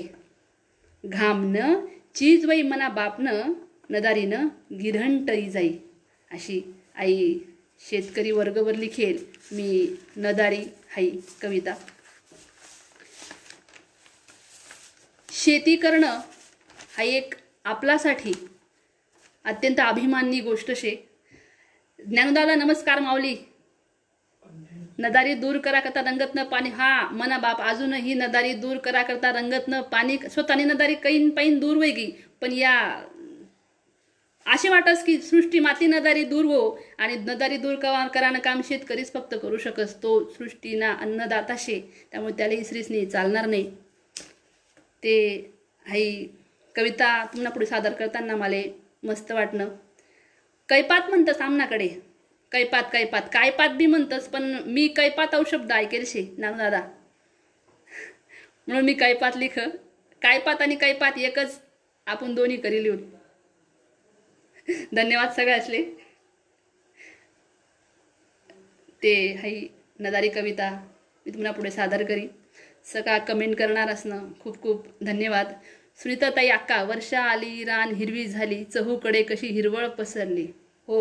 घामनं चीज वई मना बापनं नदारीनं गिऱ्हणटई जाई. अशी आई शेतकरी वर्गवर लिखेल मी नदारी हाई कविता. शेती करणं हा एक आपल्यासाठी अत्यंत अभिमाननी गोष्ट शे. ज्ञानदाला नमस्कार माऊली. नदारी दूर करा करता रंगतनं पाणी. हा मना बाप अजूनही नदारी दूर करा करता रंगतनं पाणी. स्वतःनी नदारी कैन पाईन दूर वेगी पण या असे वाटस की सृष्टी माती नदारी दूर हो आणि नदारी दूर कवा करानं काम शेतकरीच फक्त करू शकस. तो सृष्टीना अन्नदाता शे. त्यामुळे त्याला इसरीसनी चालणार नाही. ते हाई कविता तुम्हाला पुढे सादर करताना मला मस्त वाटणं. कैपात म्हणतं सामनाकडे. कैपात कैपात. कायपात बी म्हणतंस पण मी कैपात शब्द ऐकेल शे ना दादा म्हणून मी कैपात लिख. कायपात आणि कैपात एकच आपण दोन्ही करी लिहून धन्यवाद सगळ्याचले ते हाई नदारी कविता मी तुम्हाला पुढे सादर करी सका कमेंट करणार असणं खूप खूप धन्यवाद. सुनीताताई अक्का वर्षा आली रान हिरवी झाली चहूकडे कशी हिरवळ पसरली. हो.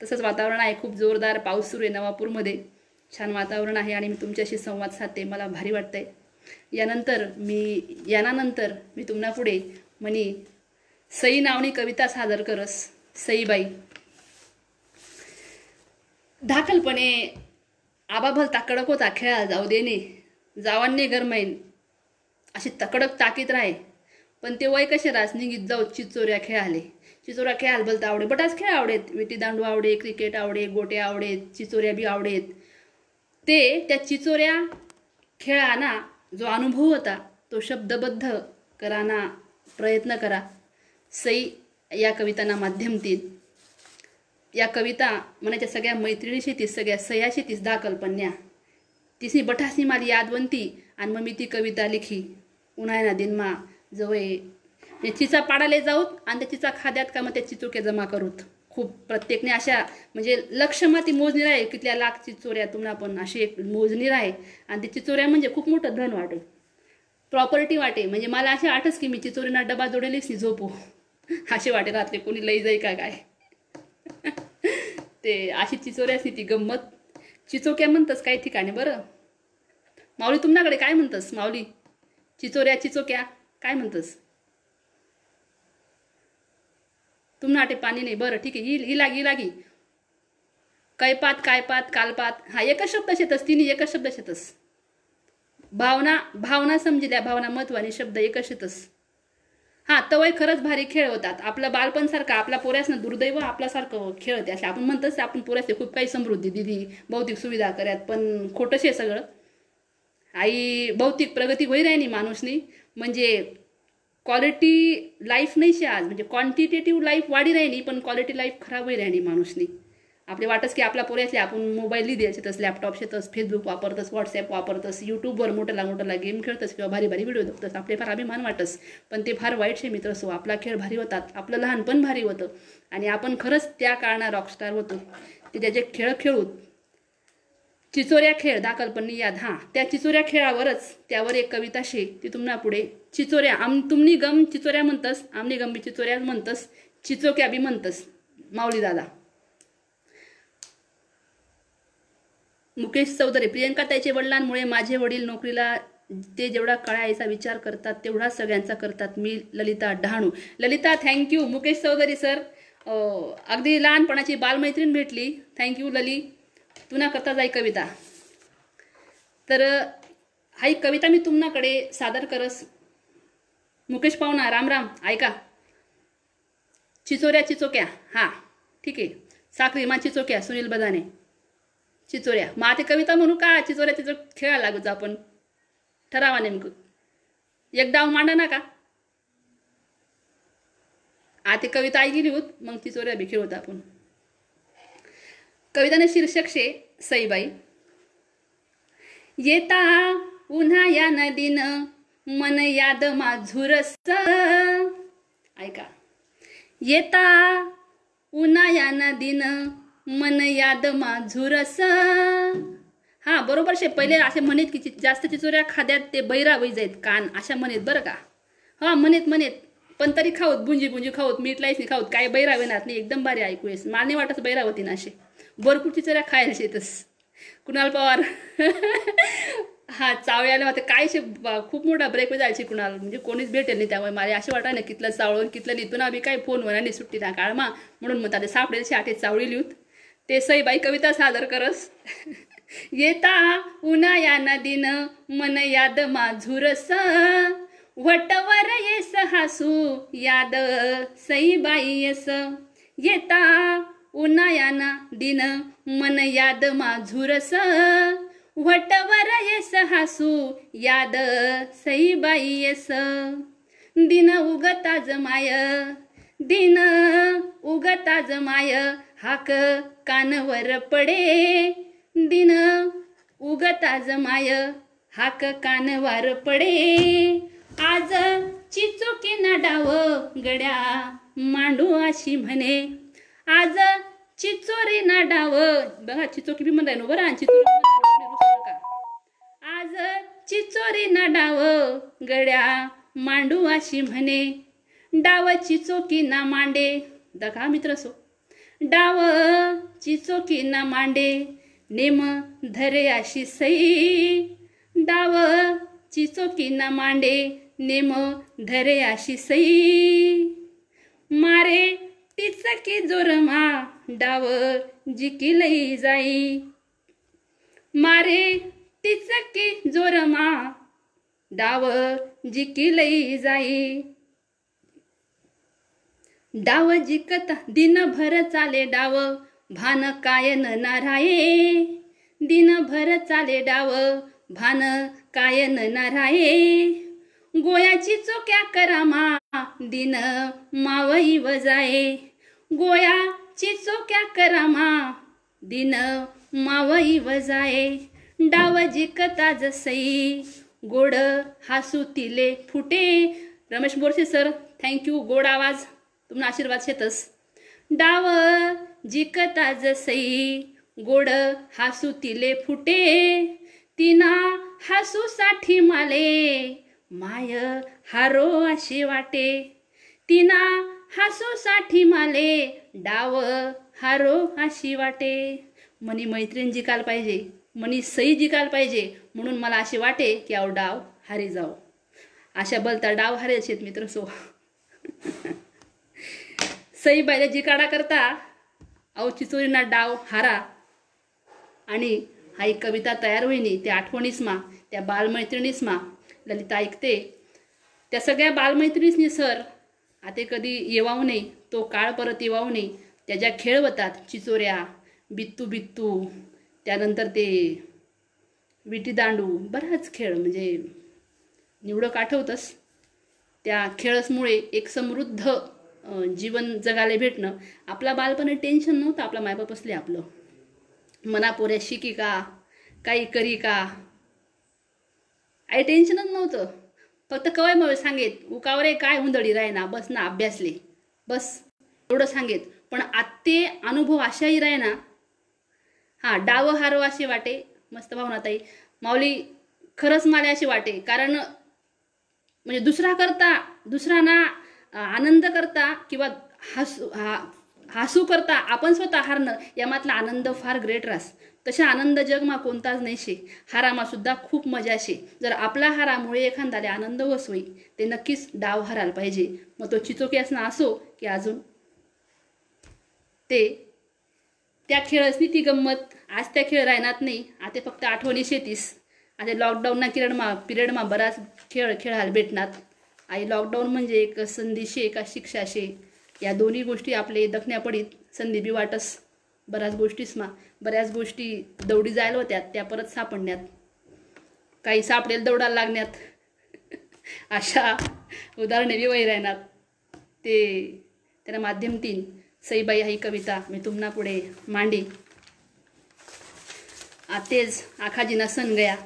तसंच वातावरण आहे खूप जोरदार पाऊस सुरू आहे नवापूरमध्ये. छान वातावरण आहे आणि मी तुमच्याशी संवाद साधते मला भारी वाटतंय. यानंतर मी यानानंतर मी तुम्हाला पुढे म्हणी सई नावनी कविता सादर करस सईबाई. धाकलपणे आबाभल ताकडक होता खेळा जाऊ देणे जावांनी गरमाईन अशी तकडक ताकीत राहे पण ते वय कसे रासनी गीत जाऊ चिचोऱ्या खेळाले. चिचोऱ्या खेळाल भलता आवडे बटाच खेळ आवडेत विटी दांडू आवडे क्रिकेट आवडे गोटे आवडेत चिचोऱ्या बी आवडेत. ते त्या चिचोऱ्या खेळाना जो अनुभव होता तो शब्दबद्ध कराना प्रयत्न करा. सई या कवितांना माध्यम माध्यमतील या कविता मनाच्या सगळ्या मैत्रिणीशी तीस सगळ्या सह्याशी तीस दा कल्पन्या तिसनी बठासनी माली यादवंती आणि मग मी ती कविता लिखी. उन्हाळ्याना दिनमा जवळ चिचा पाडाले जाऊत आणि त्या चिचा खाद्यात का मग त्या चिचोक्या जमा करूत खूप प्रत्येकने अशा म्हणजे लक्षमा ती मोजणी राहील कितल्या लाख चिचोऱ्या तुम्हाला पण अशी एक मोजणी राहील. आणि ते चिचोऱ्या म्हणजे खूप मोठं धन वाटे. प्रॉपर्टी वाटे. म्हणजे मला असे आठच की मी चिचोरीना डबा जोडेलीच झोपू. असे वाटे राहतले कोणी लई जाई का काय? ते अशी चिचोऱ्याची ती गंमत. चिचोक्या म्हणतस काही ठिकाणी बरं? माऊली तुमच्याकडे काय म्हणतस माऊली? चिचोऱ्या चिचोक्या काय म्हणतस? तुम्हाला वाटे पाणी नाही बरं ठीक आहे ही लागी लागी. कैपात कायपात कालपात हा एकच शब्द शेतस तिने एकच शब्द शेतस. भावना भावना समजल्या भावना महत्वाने शब्द एकच शेतस. हा तवय खरंच भारी खेळ होतात. आपलं बालपण सारखं आपल्या पोऱ्यासनं दुर्दैव आपल्यासारखं खेळते असे. आपण म्हणतच आपण पोऱ्यासने खूप काही समृद्धी दिली भौतिक सुविधा करत पण खोटंच आहे सगळं. आई भौतिक प्रगती होई राहिली माणूसनी. म्हणजे क्वालिटी लाईफ नाहीशी आज. म्हणजे क्वांटिटेटिव्ह लाईफ वाढी राहिनी पण क्वालिटी लाईफ खराबही राहिली माणूसनी. आपले वाटच की आपल्या पोऱ्यातले आपण मोबाईलही द्यायचेतच लॅपटॉप शेतस फेसबुक वापरतस व्हॉट्सॲप वापरतस यूट्यूबवर मोठ्याला मोठ्याला गेम खेळतस किंवा भारी भारी व्हिडिओ बघतस आपले फार अभिमान वाटस. पण ते फार वाईट शे मित्र असो आपला खेळ भारी होतात. आपलं लहानपण भारी होतं. आणि आपण खरंच त्या काळात रॉकस्टार होतो. ते त्याचे खेळ खेळूत चिचोऱ्या खेळ दाखलपणी याद हां. त्या चिचोऱ्या खेळावरच त्यावर एक कविता शे ती तुम्हाला पुढे. चिचोऱ्या आम तुमनी गम चिचोऱ्या म्हणतस आमनी गम बी चिचोऱ्या म्हणतस चिचोक्या बी म्हणतस. माऊली दादा. मुकेश चौधरी प्रियंका त्याचे वडिलांमुळे माझे वडील नोकरीला ते जेवढा कळायचा विचार करतात तेवढा सगळ्यांचा करतात. मी Lalita Dahanu. Lalita thank you Mukesh Chaudhari sir अगदी लहानपणाची बालमैत्रीण भेटली. थँक्यू लली. तुना करता जाई कविता. तर हाई कविता मी तुम्हाकडे सादर करस. मुकेश पाहुणा राम राम ऐका. चिचोऱ्या चिचोक्या हां ठीक. आहे साखरी मा चिचोक्या सुनील बदाने. चिचोऱ्या मग आता कविता म्हणू का? चिचोऱ्या चिचो खेळायला लागूच आपण. ठरावा नेमकं. एक डाव मांडा ना का? आता कविता ऐकली होत मग चिचोऱ्या बी खेळू आपण. कविताने शीर्षक शे सईबाई. येता उन्हा या नदीन मन याद माझुरस ऐका. येता उन्हा या नदीन मन याद माझुरस हा बरोबर शे. पहिले असे म्हणेत की जास्त चिचोऱ्या खाद्यात ते बैरा जाईत कान. अशा म्हणत बरं का? हा म्हणत म्हणत. पण तरी खाऊत बुंजी बुंजी खाऊत मीठ लाईस नाही खाऊत काय बैरा येणार नाही. एकदम भारी ऐकू येस. माने वाटत बैरा होती ना असे भरपूर चिचोऱ्या खायला शेतस कुणाल पवार. हा चावयाला होते काय शे बा- खूप मोठा ब्रेक जायची कुणाल. म्हणजे कोणीच भेटेल नाही त्यामुळे मला असे वाटा ना कितलं चावळून कितलं लिहितो ना बी काय फोनवर आणि सुट्टी ना काळमा म्हणून मग ते सापडेल आठे चावळी लिहूत ते सईबाई कविता सादर करस. येता उन्हा या मन याद माझुरस वटवर येस हासू याद सईबाई येस. येता उन्हायान दिन मन याद माझुरस. वटवर येस हासू याद सईबाई येस. दिन उगताज माय दिन उगताज माय हाक कानवर पडे. दिन उगताज माय हाक कानवर पडे. आज चिचोकी ना डाव गड्या मांडू अशी म्हणे. आज चिचोरी ना डाव बघा चिचोकी बी म्हणताय ना बरं? आणि चिचोरी आज चिचोरी ना डाव गड्या मांडू अशी म्हणे डाव चिचोकी ना मांडे. दगा मित्र सो डाव चिचोकी ना मांडे नेम धरे अशी सई. डाव चिचोकी ना मांडे नेम धरे अशी सई. मारे टिचकी जोरमा डाव जिकिलई जाई. मारे टिचकी जोरमा डाव जिकिलई जाई. डाव जिकत दिनभर चाले डाव भान कायन नाराये. दिनभर चाले डाव भान कायन नाराये. गोयाची चोक्या करामा दिन मावई वजाये. गोयाची चोक्या करामा दिन मावई वजाये डाव जिकता जसई. गोड हासू तिले फुटे. रमेश बोरसे सर थँक्यू गोड आवाज. तुम्हाला आशीर्वाद शेतस डाव जिकता जसई गोड हासू तिले फुटे. तिना हासू साठी माले. माय हारो अशी वाटे. तिना हासू साठी माले डाव हारो अशी वाटे. मनी मैत्रीण जिकाल पाहिजे मनी सई जिकाल पाहिजे म्हणून मला असे वाटे की अहो डाव हारे जाओ. अशा बलता डाव हारे शेत मित्र सो. सई बायला जिकाडा करता अहो चिचोरीना डाव हारा. आणि हा एक कविता तयार होईनी त्या आठवणीसमा त्या बालमैत्रिणीसमा ललिता ऐकते. त्या सगळ्या बालमैत्रिणीसनी सर आता कधी येवाऊ नाही तो काळ परत येवाऊ नाही त्याच्या खेळवतात खेळ होतात चिचोऱ्या बित्तू बित्तू त्यानंतर ते विटी दांडू बराच खेळ म्हणजे निवडक आठवतंच त्या खेळसमुळे एक समृद्ध जीवन जगायला भेटणं. आपला बालपणी टेन्शन नव्हतं आपला मायबाप असले आपलं. मनापोऱ्या शिकी का काही करी का? आई टेन्शनच नव्हतं. फक्त कवाय मग सांगेत उकावरे काय हुंदडी रायना बस ना अभ्यासले. बस एवढं सांगेत. पण आत्ते अनुभव अशाही राय ना हां डाव हारव असे वाटे मस्त भावना ताई. माऊली खरंच मला असे वाटे. कारण म्हणजे दुसरा करता दुसरा ना आनंद करता किंवा हसू हा हसू करता आपण स्वतः हारणं यामातला आनंद फार ग्रेट रास. तशा आनंद जगमा कोणताच नाही शे. हारामा सुद्धा खूप मजा शे. जर आपला हारामुळे एखाद्याला आनंद होस होई ते नक्कीच डाव हारायला पाहिजे. मग तो चिचोकी असणं असो की अजून ते त्या खेळसनी ती गंमत. आज त्या खेळ राहणार नाही आता फक्त आठवणी शेतीस. आता लॉकडाऊनना किरणमा पिरियडमा बराच खेळ खेळायला भेटणार. आणि लॉकडाऊन म्हणजे एक संधी शे का शिक्षा शे. या दोन्ही गोष्टी आपले दखण्या पडीत संधी बी वाटस. बऱ्याच गोष्टीसमा बऱ्याच गोष्टी दौडी जायला होत्या त्या परत सापडण्यात. काही सापडेल दौडायला लागण्यात. अशा उदाहरणे बी वही राहणार. ते त्याला माध्यम तीन सईबाई ही कविता मी तुम्हाला पुढे मांडी. आतेच आखाजीना सण गया.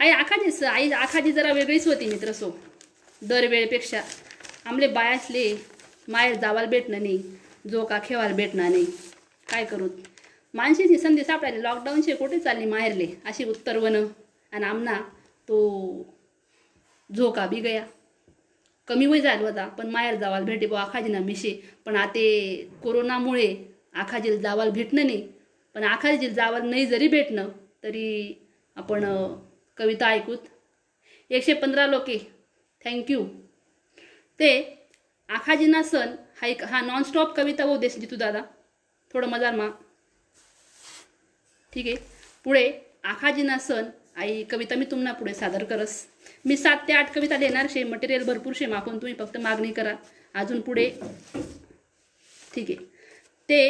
आई आखाजी स आई आखाजी जरा वेगळीच होती मित्र सो. दरवेळेपेक्षा आमले बायासले माहेर जावाला भेटणं नाही जो का खेवायला भेटणार नाही. काय करू? माणशीची संधी सापडायली लॉकडाऊनचे कुठे चालली माहेरले? अशी उत्तर वन. आणि आमना तो झोका बी गया. कमी वय झालं होता पण माहेर जावाला भेटे बा आखाजीना मिशे. पण आता कोरोनामुळे आखाजीला जावाला भेटणं नाही. पण आखाजीला जावाला नाही जरी भेटणं तरी आपण कविता ऐकूत. एकशे पंधरा लोके. थँक्यू ते आखाजीना सण हा एक हा नॉनस्टॉप कविता हो देश जितू दादा. थोडं मजार मा. ठीक आहे. पुढे आखाजीना सण. आई कविता मी तुम्हाला पुढे सादर करस. मी सात ते आठ कविता देणार शे मटेरियल भरपूर शे मागून तुम्ही फक्त मागणी करा. अजून पुढे ठीक आहे. ते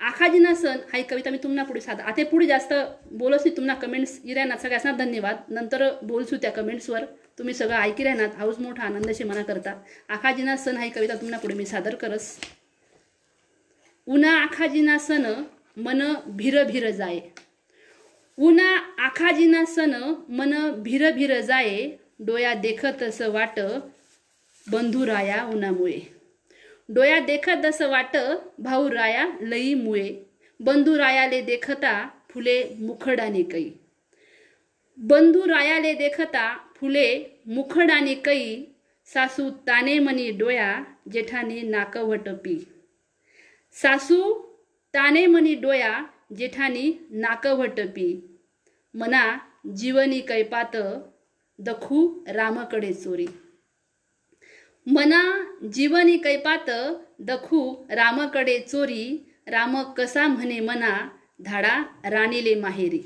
आखाजीना सण हा कविता मी तुम्हाला पुढे सादर आता पुढे जास्त बोलच नाही तुम्हाला कमेंट्स ना सगळ्यांना धन्यवाद. नंतर बोलसू त्या कमेंट्सवर तुम्ही सगळं ऐकी राहणार हाऊस मोठा आनंदाशी मना करता. आखाजीना सण हा कविता तुम्हाला पुढे मी सादर करस. उन्हा आखाजीना सण मन भिर भिर जाय. उना आखाजीना सण मन भिर भिर जाये डोया देखत असं वाट बंधुराया उन्हामुळे डोया देखत असं वाट भाऊ राया लई मुळे बंधू रायाले देखता फुले मुखडाने कई. बंधू रायाले देखता फुले मुखडाने कई सासू ताने मनी डोया जेठाने नाकवट पी सासू ताने म्हणी डोया जेठानी नाकवटपी मना जीवनी कैपात दखू रामकडे चोरी. मना जीवनी कैपात दखू रामकडे चोरी राम कसा म्हणे मना धाडा राणीले माहेरी.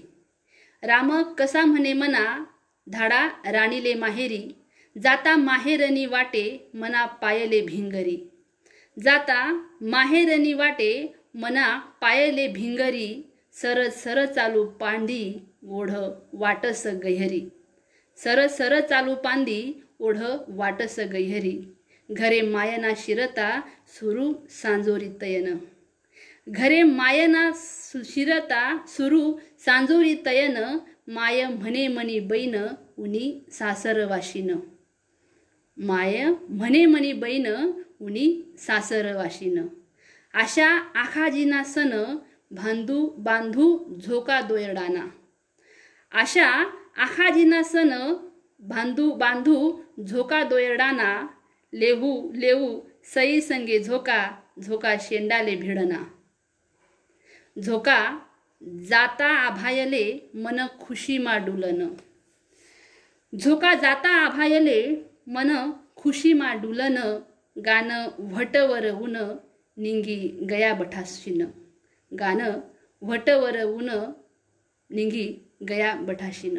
राम कसा म्हणे मना धाडा राणीले माहेरी जाता माहेरनी वाटे मना पायले भिंगरी. जाता माहेरनी वाटे मना पायले भिंगरी सर सर चालू पांडी ओढ वाटस गैहरी. सर सर चालू पांदी ओढ वाटस गैहरी. घरे मायना शिरता सुरू सांजोरी तयन. घरे मायना सु- शिरता सुरू सांजोरी तयन माय म्हणे मनी बैन उनी सासरवाशीन माय म्हणे मनी बैन उनी सासरवाशीन अशा आखाजीना सण भांधू बांधू झोका दोयरडाना. अशा आखाजीना सण बांधू बांधू झोका दोयरडाना लेहू लेऊ सई संगे झोका झोका शेंडाले भिडना. झोका जाता आभायले मन खुशी माडुलन. झोका जाता आभायले मन खुशी माडुलन गाणं व्हटवर ऊन निंगी गया बठाशीन गाणं वटवर ऊन निंगी गया बठाशीन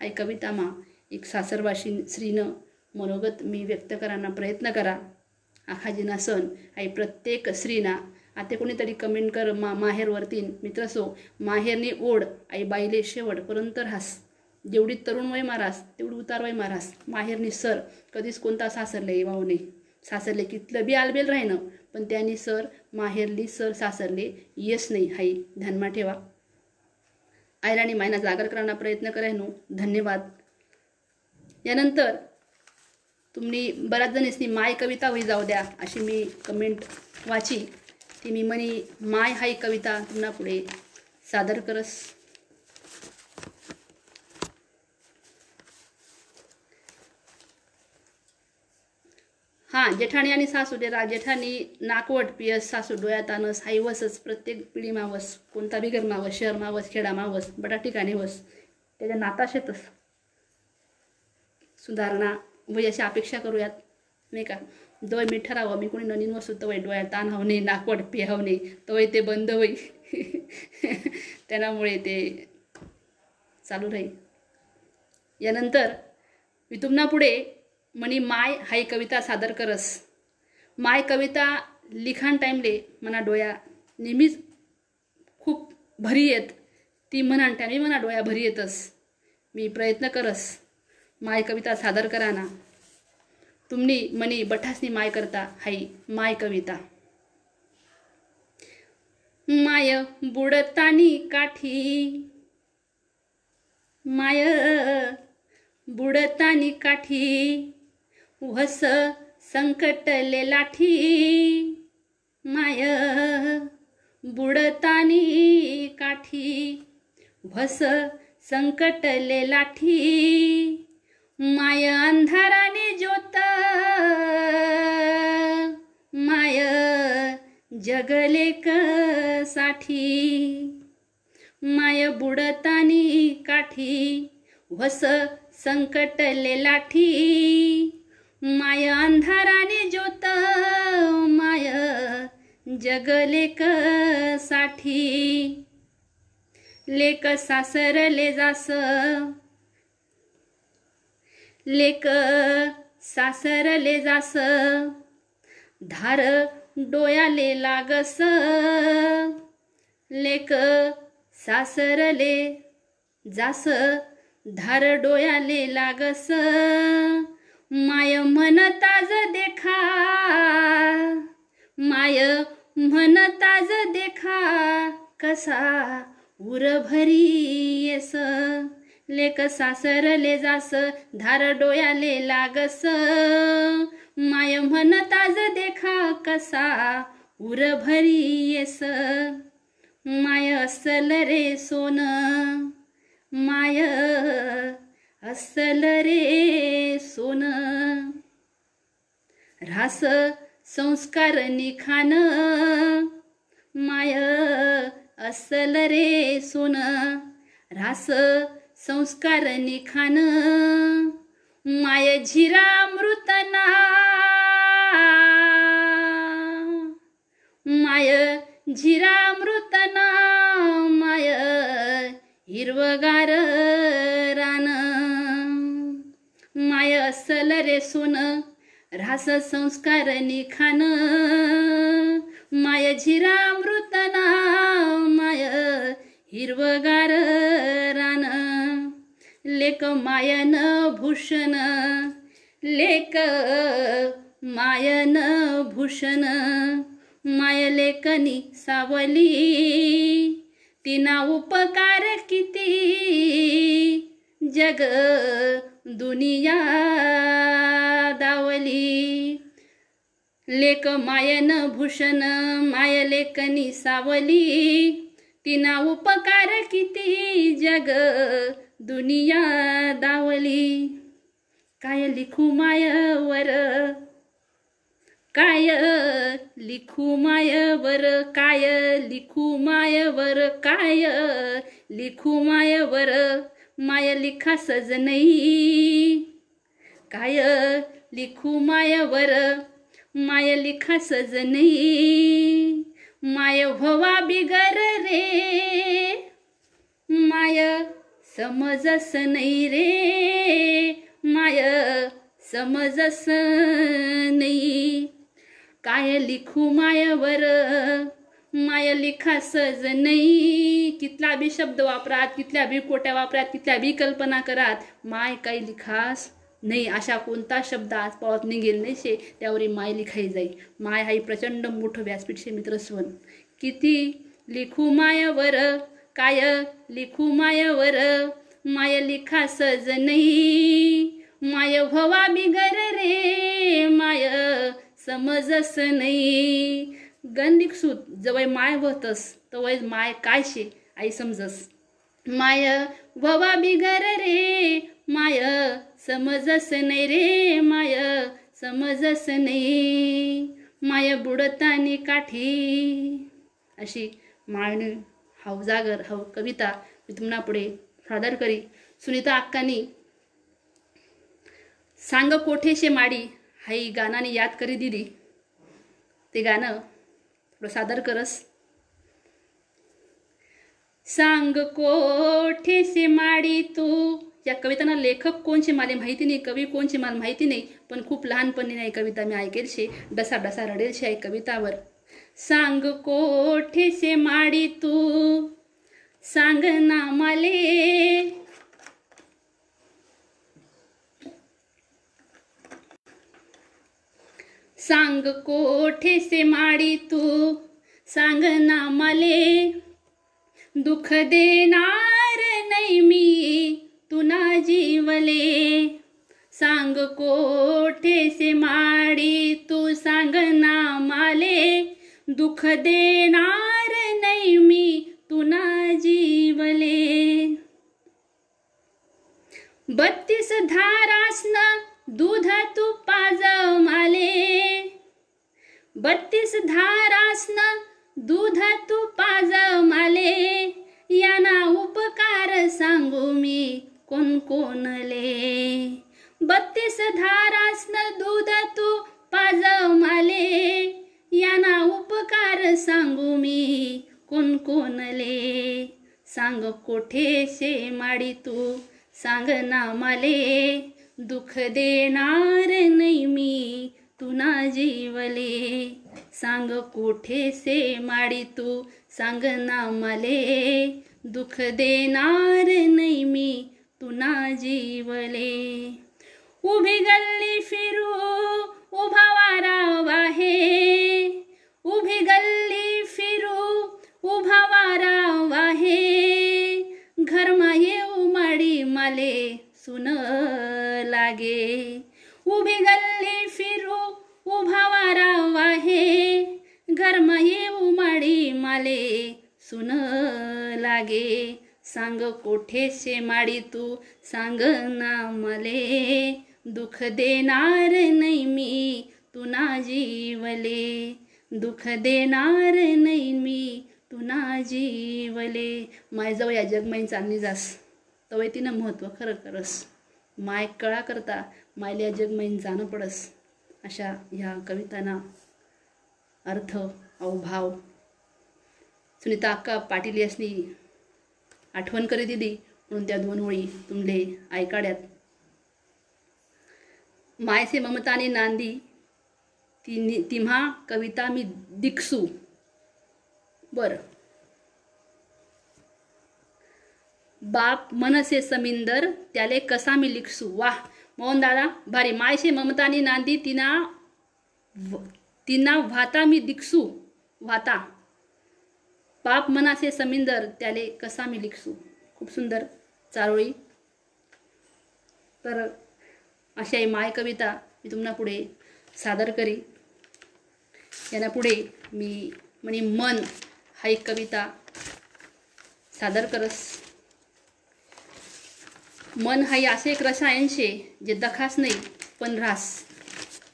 आई कवितामा एक सासरवाशी स्त्रीनं मनोगत मी व्यक्त कराना प्रयत्न करा. आखाजीना सण आई प्रत्येक स्त्रीना आता कोणीतरी कमेंट कर मा माहेरवरतीन मित्रसो माहेरनी ओढ. आई बाईले शेवट पर्यंत राहास. जेवढी तरुण वय मारास तेवढी उतार वय मारास. माहेरनी सर कधीच कोणता सासरले वाहू नाही सासरले कितलं बी आलबेल राहिनं पण त्याने सर माहेरली सर सासरले येस नाही. हाई ध्यानमा ठेवा. आयराणी मायना जागर करायला प्रयत्न करायनो धन्यवाद. यानंतर तुम्ही बऱ्याच जणीसनी माय कविता होई जाऊ द्या अशी मी कमेंट वाची. ती मी म्हणी माय हाई कविता तुम्हाला पुढे सादर करस. हां जेठाणी आणि सासू डेरा जेठाणी नाकवट पियस सासू डोळ्यात आणस हाई वसच प्रत्येक पिढी मावस कोणता बिगर मावस शहर मावस खेडा मावस बटा ठिकाणी वस त्याच्या नाताशेतच सुधारणा म्हणजे अशी अपेक्षा करूयात नाही का? दोय मी ठरावं मी कोणी नवीन वस्तू तवय डोळ्यात ताण हवणे नाकवट पिहावणे तवय ते बंद होई. त्यामुळे ते चालू राहील. यानंतर मी तुम्हाला पुढे मनी माय हाई कविता सादर करस. माय कविता लिखाण टाईमले मना डोया नेहमीच खूप भरी येत. ती म्हणान टायमी मना डोया भरी येतस. मी प्रयत्न करस माय कविता सादर कराना. तुमनी मनी बठासनी माय करता हाई माय कविता. माय बुडतानी काठी माय बुडतानी काठी वस संकटले लाठी. माय बुडतानी काठी. वस संकटले लाठी. माय अंधाराने ज्योत माय जगले साठी. माय बुडतानी काठी. वस संकटले लाठी. माय अंधाराने ज्योत माय जगले साठी लेक सासरले जास. लेक सासरले जास. धार डोयाले लागस. लेक सासरले जास. धार डोयाले लागस. माय म्हणताज देखा. माय म्हणताज देखा. कसा उर भरी येस. लेक सासरले जास धार डोयाले लागस. माय म्हणताज देखा. कसा उर भरी येस. माय असल रे सोन. माय असल रे सोन. रास संस्कार निखान. माय असल रे सोन. रास संस्कार निखान. माय झिरामृतना माय झिरामृतना माय हिरवगार रान. माय असल रे सोन रास संस्कार निखान. माय झिरामृतना माय हिरवगार रान. लेक मायन भूषण लेक मायन भूषण. माय लेखनी सावली तिना उपकार किती? जग दुनिया दावली. लेक मायन भूषण माय लेखनी सावली. तिना उपकार किती जग दुनिया दावली. काय लिखू मायवर? काय लिखू मायवर? काय लिखू मायवर? काय लिखू मायवर? माय लिखा सजनई काय लिखू मायवर? माय लिखा सजनई माय भवा बिगर रे. माय समजस नाही रे. माय समजस नाही काय लिखू मायवर? माय लिखा सज नाही. कितला बी शब्द वापरात कितल्या बी कोट्या वापरात कितल्या बी कल्पना करात. माय काही लिखास नाही. अशा कोणता शब्द आज पावत निघेल नाही शे त्यावर माय लिखाई जाई माय हाई प्रचंड मोठं व्यासपीठ शे मित्रस्वन किती लिखू मायावर काय लिखू मायावर? माय लिखा सज नाही. माय भवा बिगर रे माय समजस नाही. गंदिक सूत जवय माय होतस तवय माय काय शे आई समजस. माय भवा बिगर रे माय समजस नाही रे माय समजस नाही माय बुडतानी काठी. अशी माळणी हाव जागर हाव कविता मी तुम्हाला पुढे सादर करी. सुनीता अक्कानी सांग कोठेशे माडी हाई गाणाने याद करी दिली. ते गाणं सादर करस. सांग कोठेसे माडी तू? या कवितांना लेखक कोणचे मला माहिती नाही कवी कोणचे मला माहिती नाही पण खूप लहानपणी नाही कविता मी ऐकेल शे डसा डसा रडेल शे आहे कवितावर. सांग कोठे से माडी तू? सांग ना माले सांग कोठे से माडी तू? सांग ना मले. दुःख देणार नाही मी तुना जीवले. सांग कोठे से माडी तू? सांग ना माले. दुःख देणार नाही मी तुना जीवले. बत्तीस धारासन दूध तू पाज माले बत्तीस धारासन दूध तुपाज माले. याना उपकार सांगू मी कोण कोणले. बत्तीस धारासन दूध तू पाज माले. याना उपकार सांगू मी कोण कोणले. सांग कोठे शे माडी तू सांग ना माले. दुःख देणार नाही मी तुना जीवले. सांग कोठे से माडी तू? सांग ना मले. दुःख देणार नाही मी तुना जीवले. उभी गल्ली फिरू उभा वारा वाहे. उभी गल्ली फिरू उभा वारा वाहे. घरमा येऊ माडी माले सुन लागे. उभी गल्ली फिरू उभा वारा वाहे. घरमा येऊ माडी माले सुन लागे. सांग कोठे शे माडी तू सांग ना मले. दुःख देणार नाही मी तुना जीवले. दुःख देणार नाही मी तुना जीवले. मायजवळ या जगमाईन चांदणी जास तवय तिनं महत्त्व खरं करस माय कळा करता मायल्या जगमाईन जाणं पडस. अशा ह्या कवितांना अर्थ अवभाव. सुनीता अक्का पाटील यासनी आठवण करी दिली म्हणून त्या दोन ओळी तुमले ऐकाड्यात. मायसे ममताने नांदी ती तिम्हा कविता मी दिक्सू बर. बाप मनसे समिंदर त्याले कसा मी लिखसू? वाह! मोहन दादा भारी. मायशे ममतानी नांदी तिना व- तिना व्हाता मी दिक्सू. व्हाता. पाप मनासे समिंदर त्याले कसा मी लिखसू? खूप सुंदर चारोळी. तर अशा माय कविता. मी तुम्हाला पुढे सादर करी. यांना पुढे मी म्हणे मन हा एक कविता सादर करस. मन हाई असे एक रसायन शे जे दखास नाही पण रास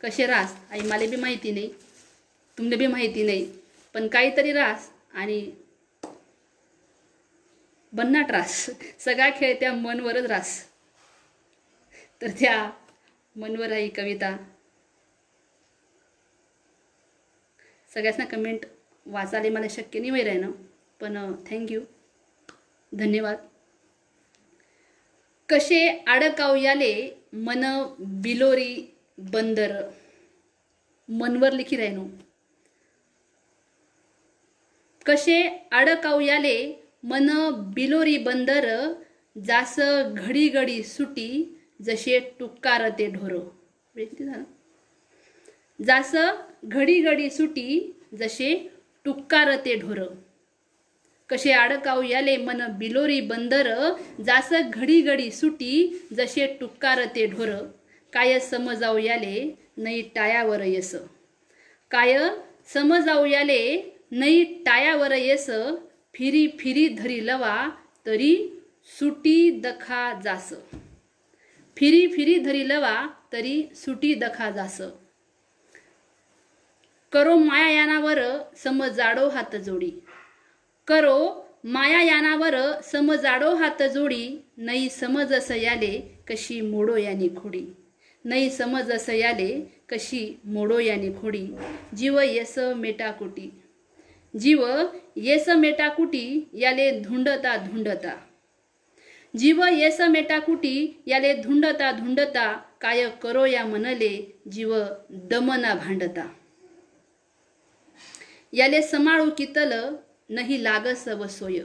कसे रास आई मला बी माहिती नाही. तुमले बी माहिती नाही. पण काहीतरी रास आणि बन्नाट रास सगळा खेळ त्या मनवरच रास तर त्या मनवर आई कविता. सगळ्यांना कमेंट वाचायला मला शक्य नाही वैर ना पण थँक्यू धन्यवाद. कसे आडकावयाले मन बिलोरी बंदर? मनवर लिखी राहिनो. कसे आडकावयाले मन बिलोरी बंदर जास घडी घडी सुटी जसे टुक्कार ते ढोर झालं. जास घडी घडी सुटी जसे टुक्कार ते ढोरं. कसे आडकाव याले मन बिलोरी बंदर जास घडी घडी सुटी जसे टुक्कार ते ढोर. काय समजाव याले नई टायावर येस. काय समजाव याले नई टायावर येस. फिरी फिरी धरी लवा तरी सुटी दखा जास. फिरी फिरी धरी लवा तरी सुटी दखा जास. करो माया यानावर समजाडो हात जोडी. करो माया यानावर समजाडो हात जोडी नई समज सयाले कशी मोडो याने खोडी. नई समज सयाले कशी मोडो याने खोडी. जीव येस मेटाकुटी जीव येस मेटाकुटी याले धुंडता धुंडता. जीव येस मेटाकुटी याले धुंडता धुंडता काय करो या मनले जीव दमना भांडता. याले समाळू कितल नही लाग सव सोय.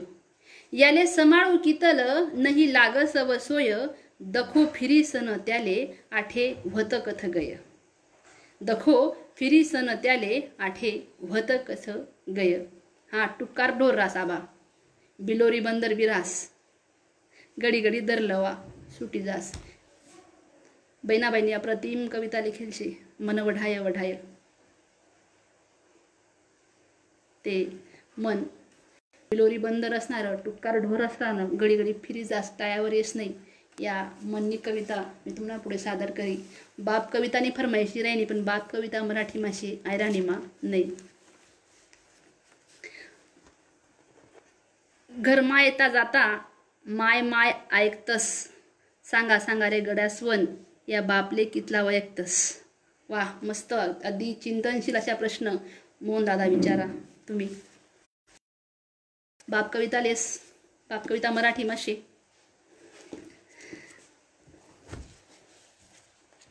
याले समाळू कितल नही लाग सव सोय दखो फिरी सन त्याले आठे व्हत कथ गय. दखो फिरी सन त्याले आठे व्हत कथ गय. हा टुकार ढोर रास आबा. बिलोरी बंदर बिरास. गडी गडी दर लवा सुटी जास. बहिणाबाईंनी अप्रतिम कविता लिखेलशी मनवढाय मन वढाय वढाय. ते मन. बिलोरी बंदर असणारं टुटकार ढोर असताना गडी गडी फिरी जास टायावर येस नाही. या मननी कविता मी तुम्हाला पुढे सादर करी बाप कवितानी फरमायशी राहिनी पण बाप कविता मराठी माशी आयराणीमा नाही. घरमा येता जाता माय माय ऐकतस. सांगा सांगा रे गड्यास्वन या बापले कितला वयक्तस वा मस्त अगदी चिंतनशील अशा प्रश्न मोहन दादा विचारा तुम्ही. बाप कविता लेस बाप कविता मराठी माशी.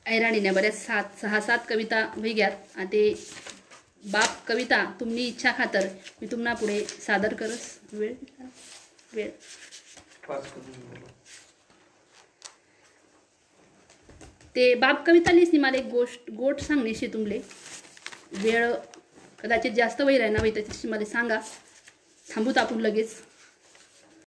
ऐराणीने बऱ्याच सात सहा सात कविता वेग्यात आणि ते बाप कविता तुमनी इच्छा खातर मी तुम्हाला पुढे सादर करस. वेळ वेळ. ते बाप कविता लिहिली मला एक गोष्ट गोट सांगण्याशी तुमले वेळ कदाचित जास्त वेळ आहे ना बाई त्याच्याशी मला सांगा. थांबूत आपण लगेच.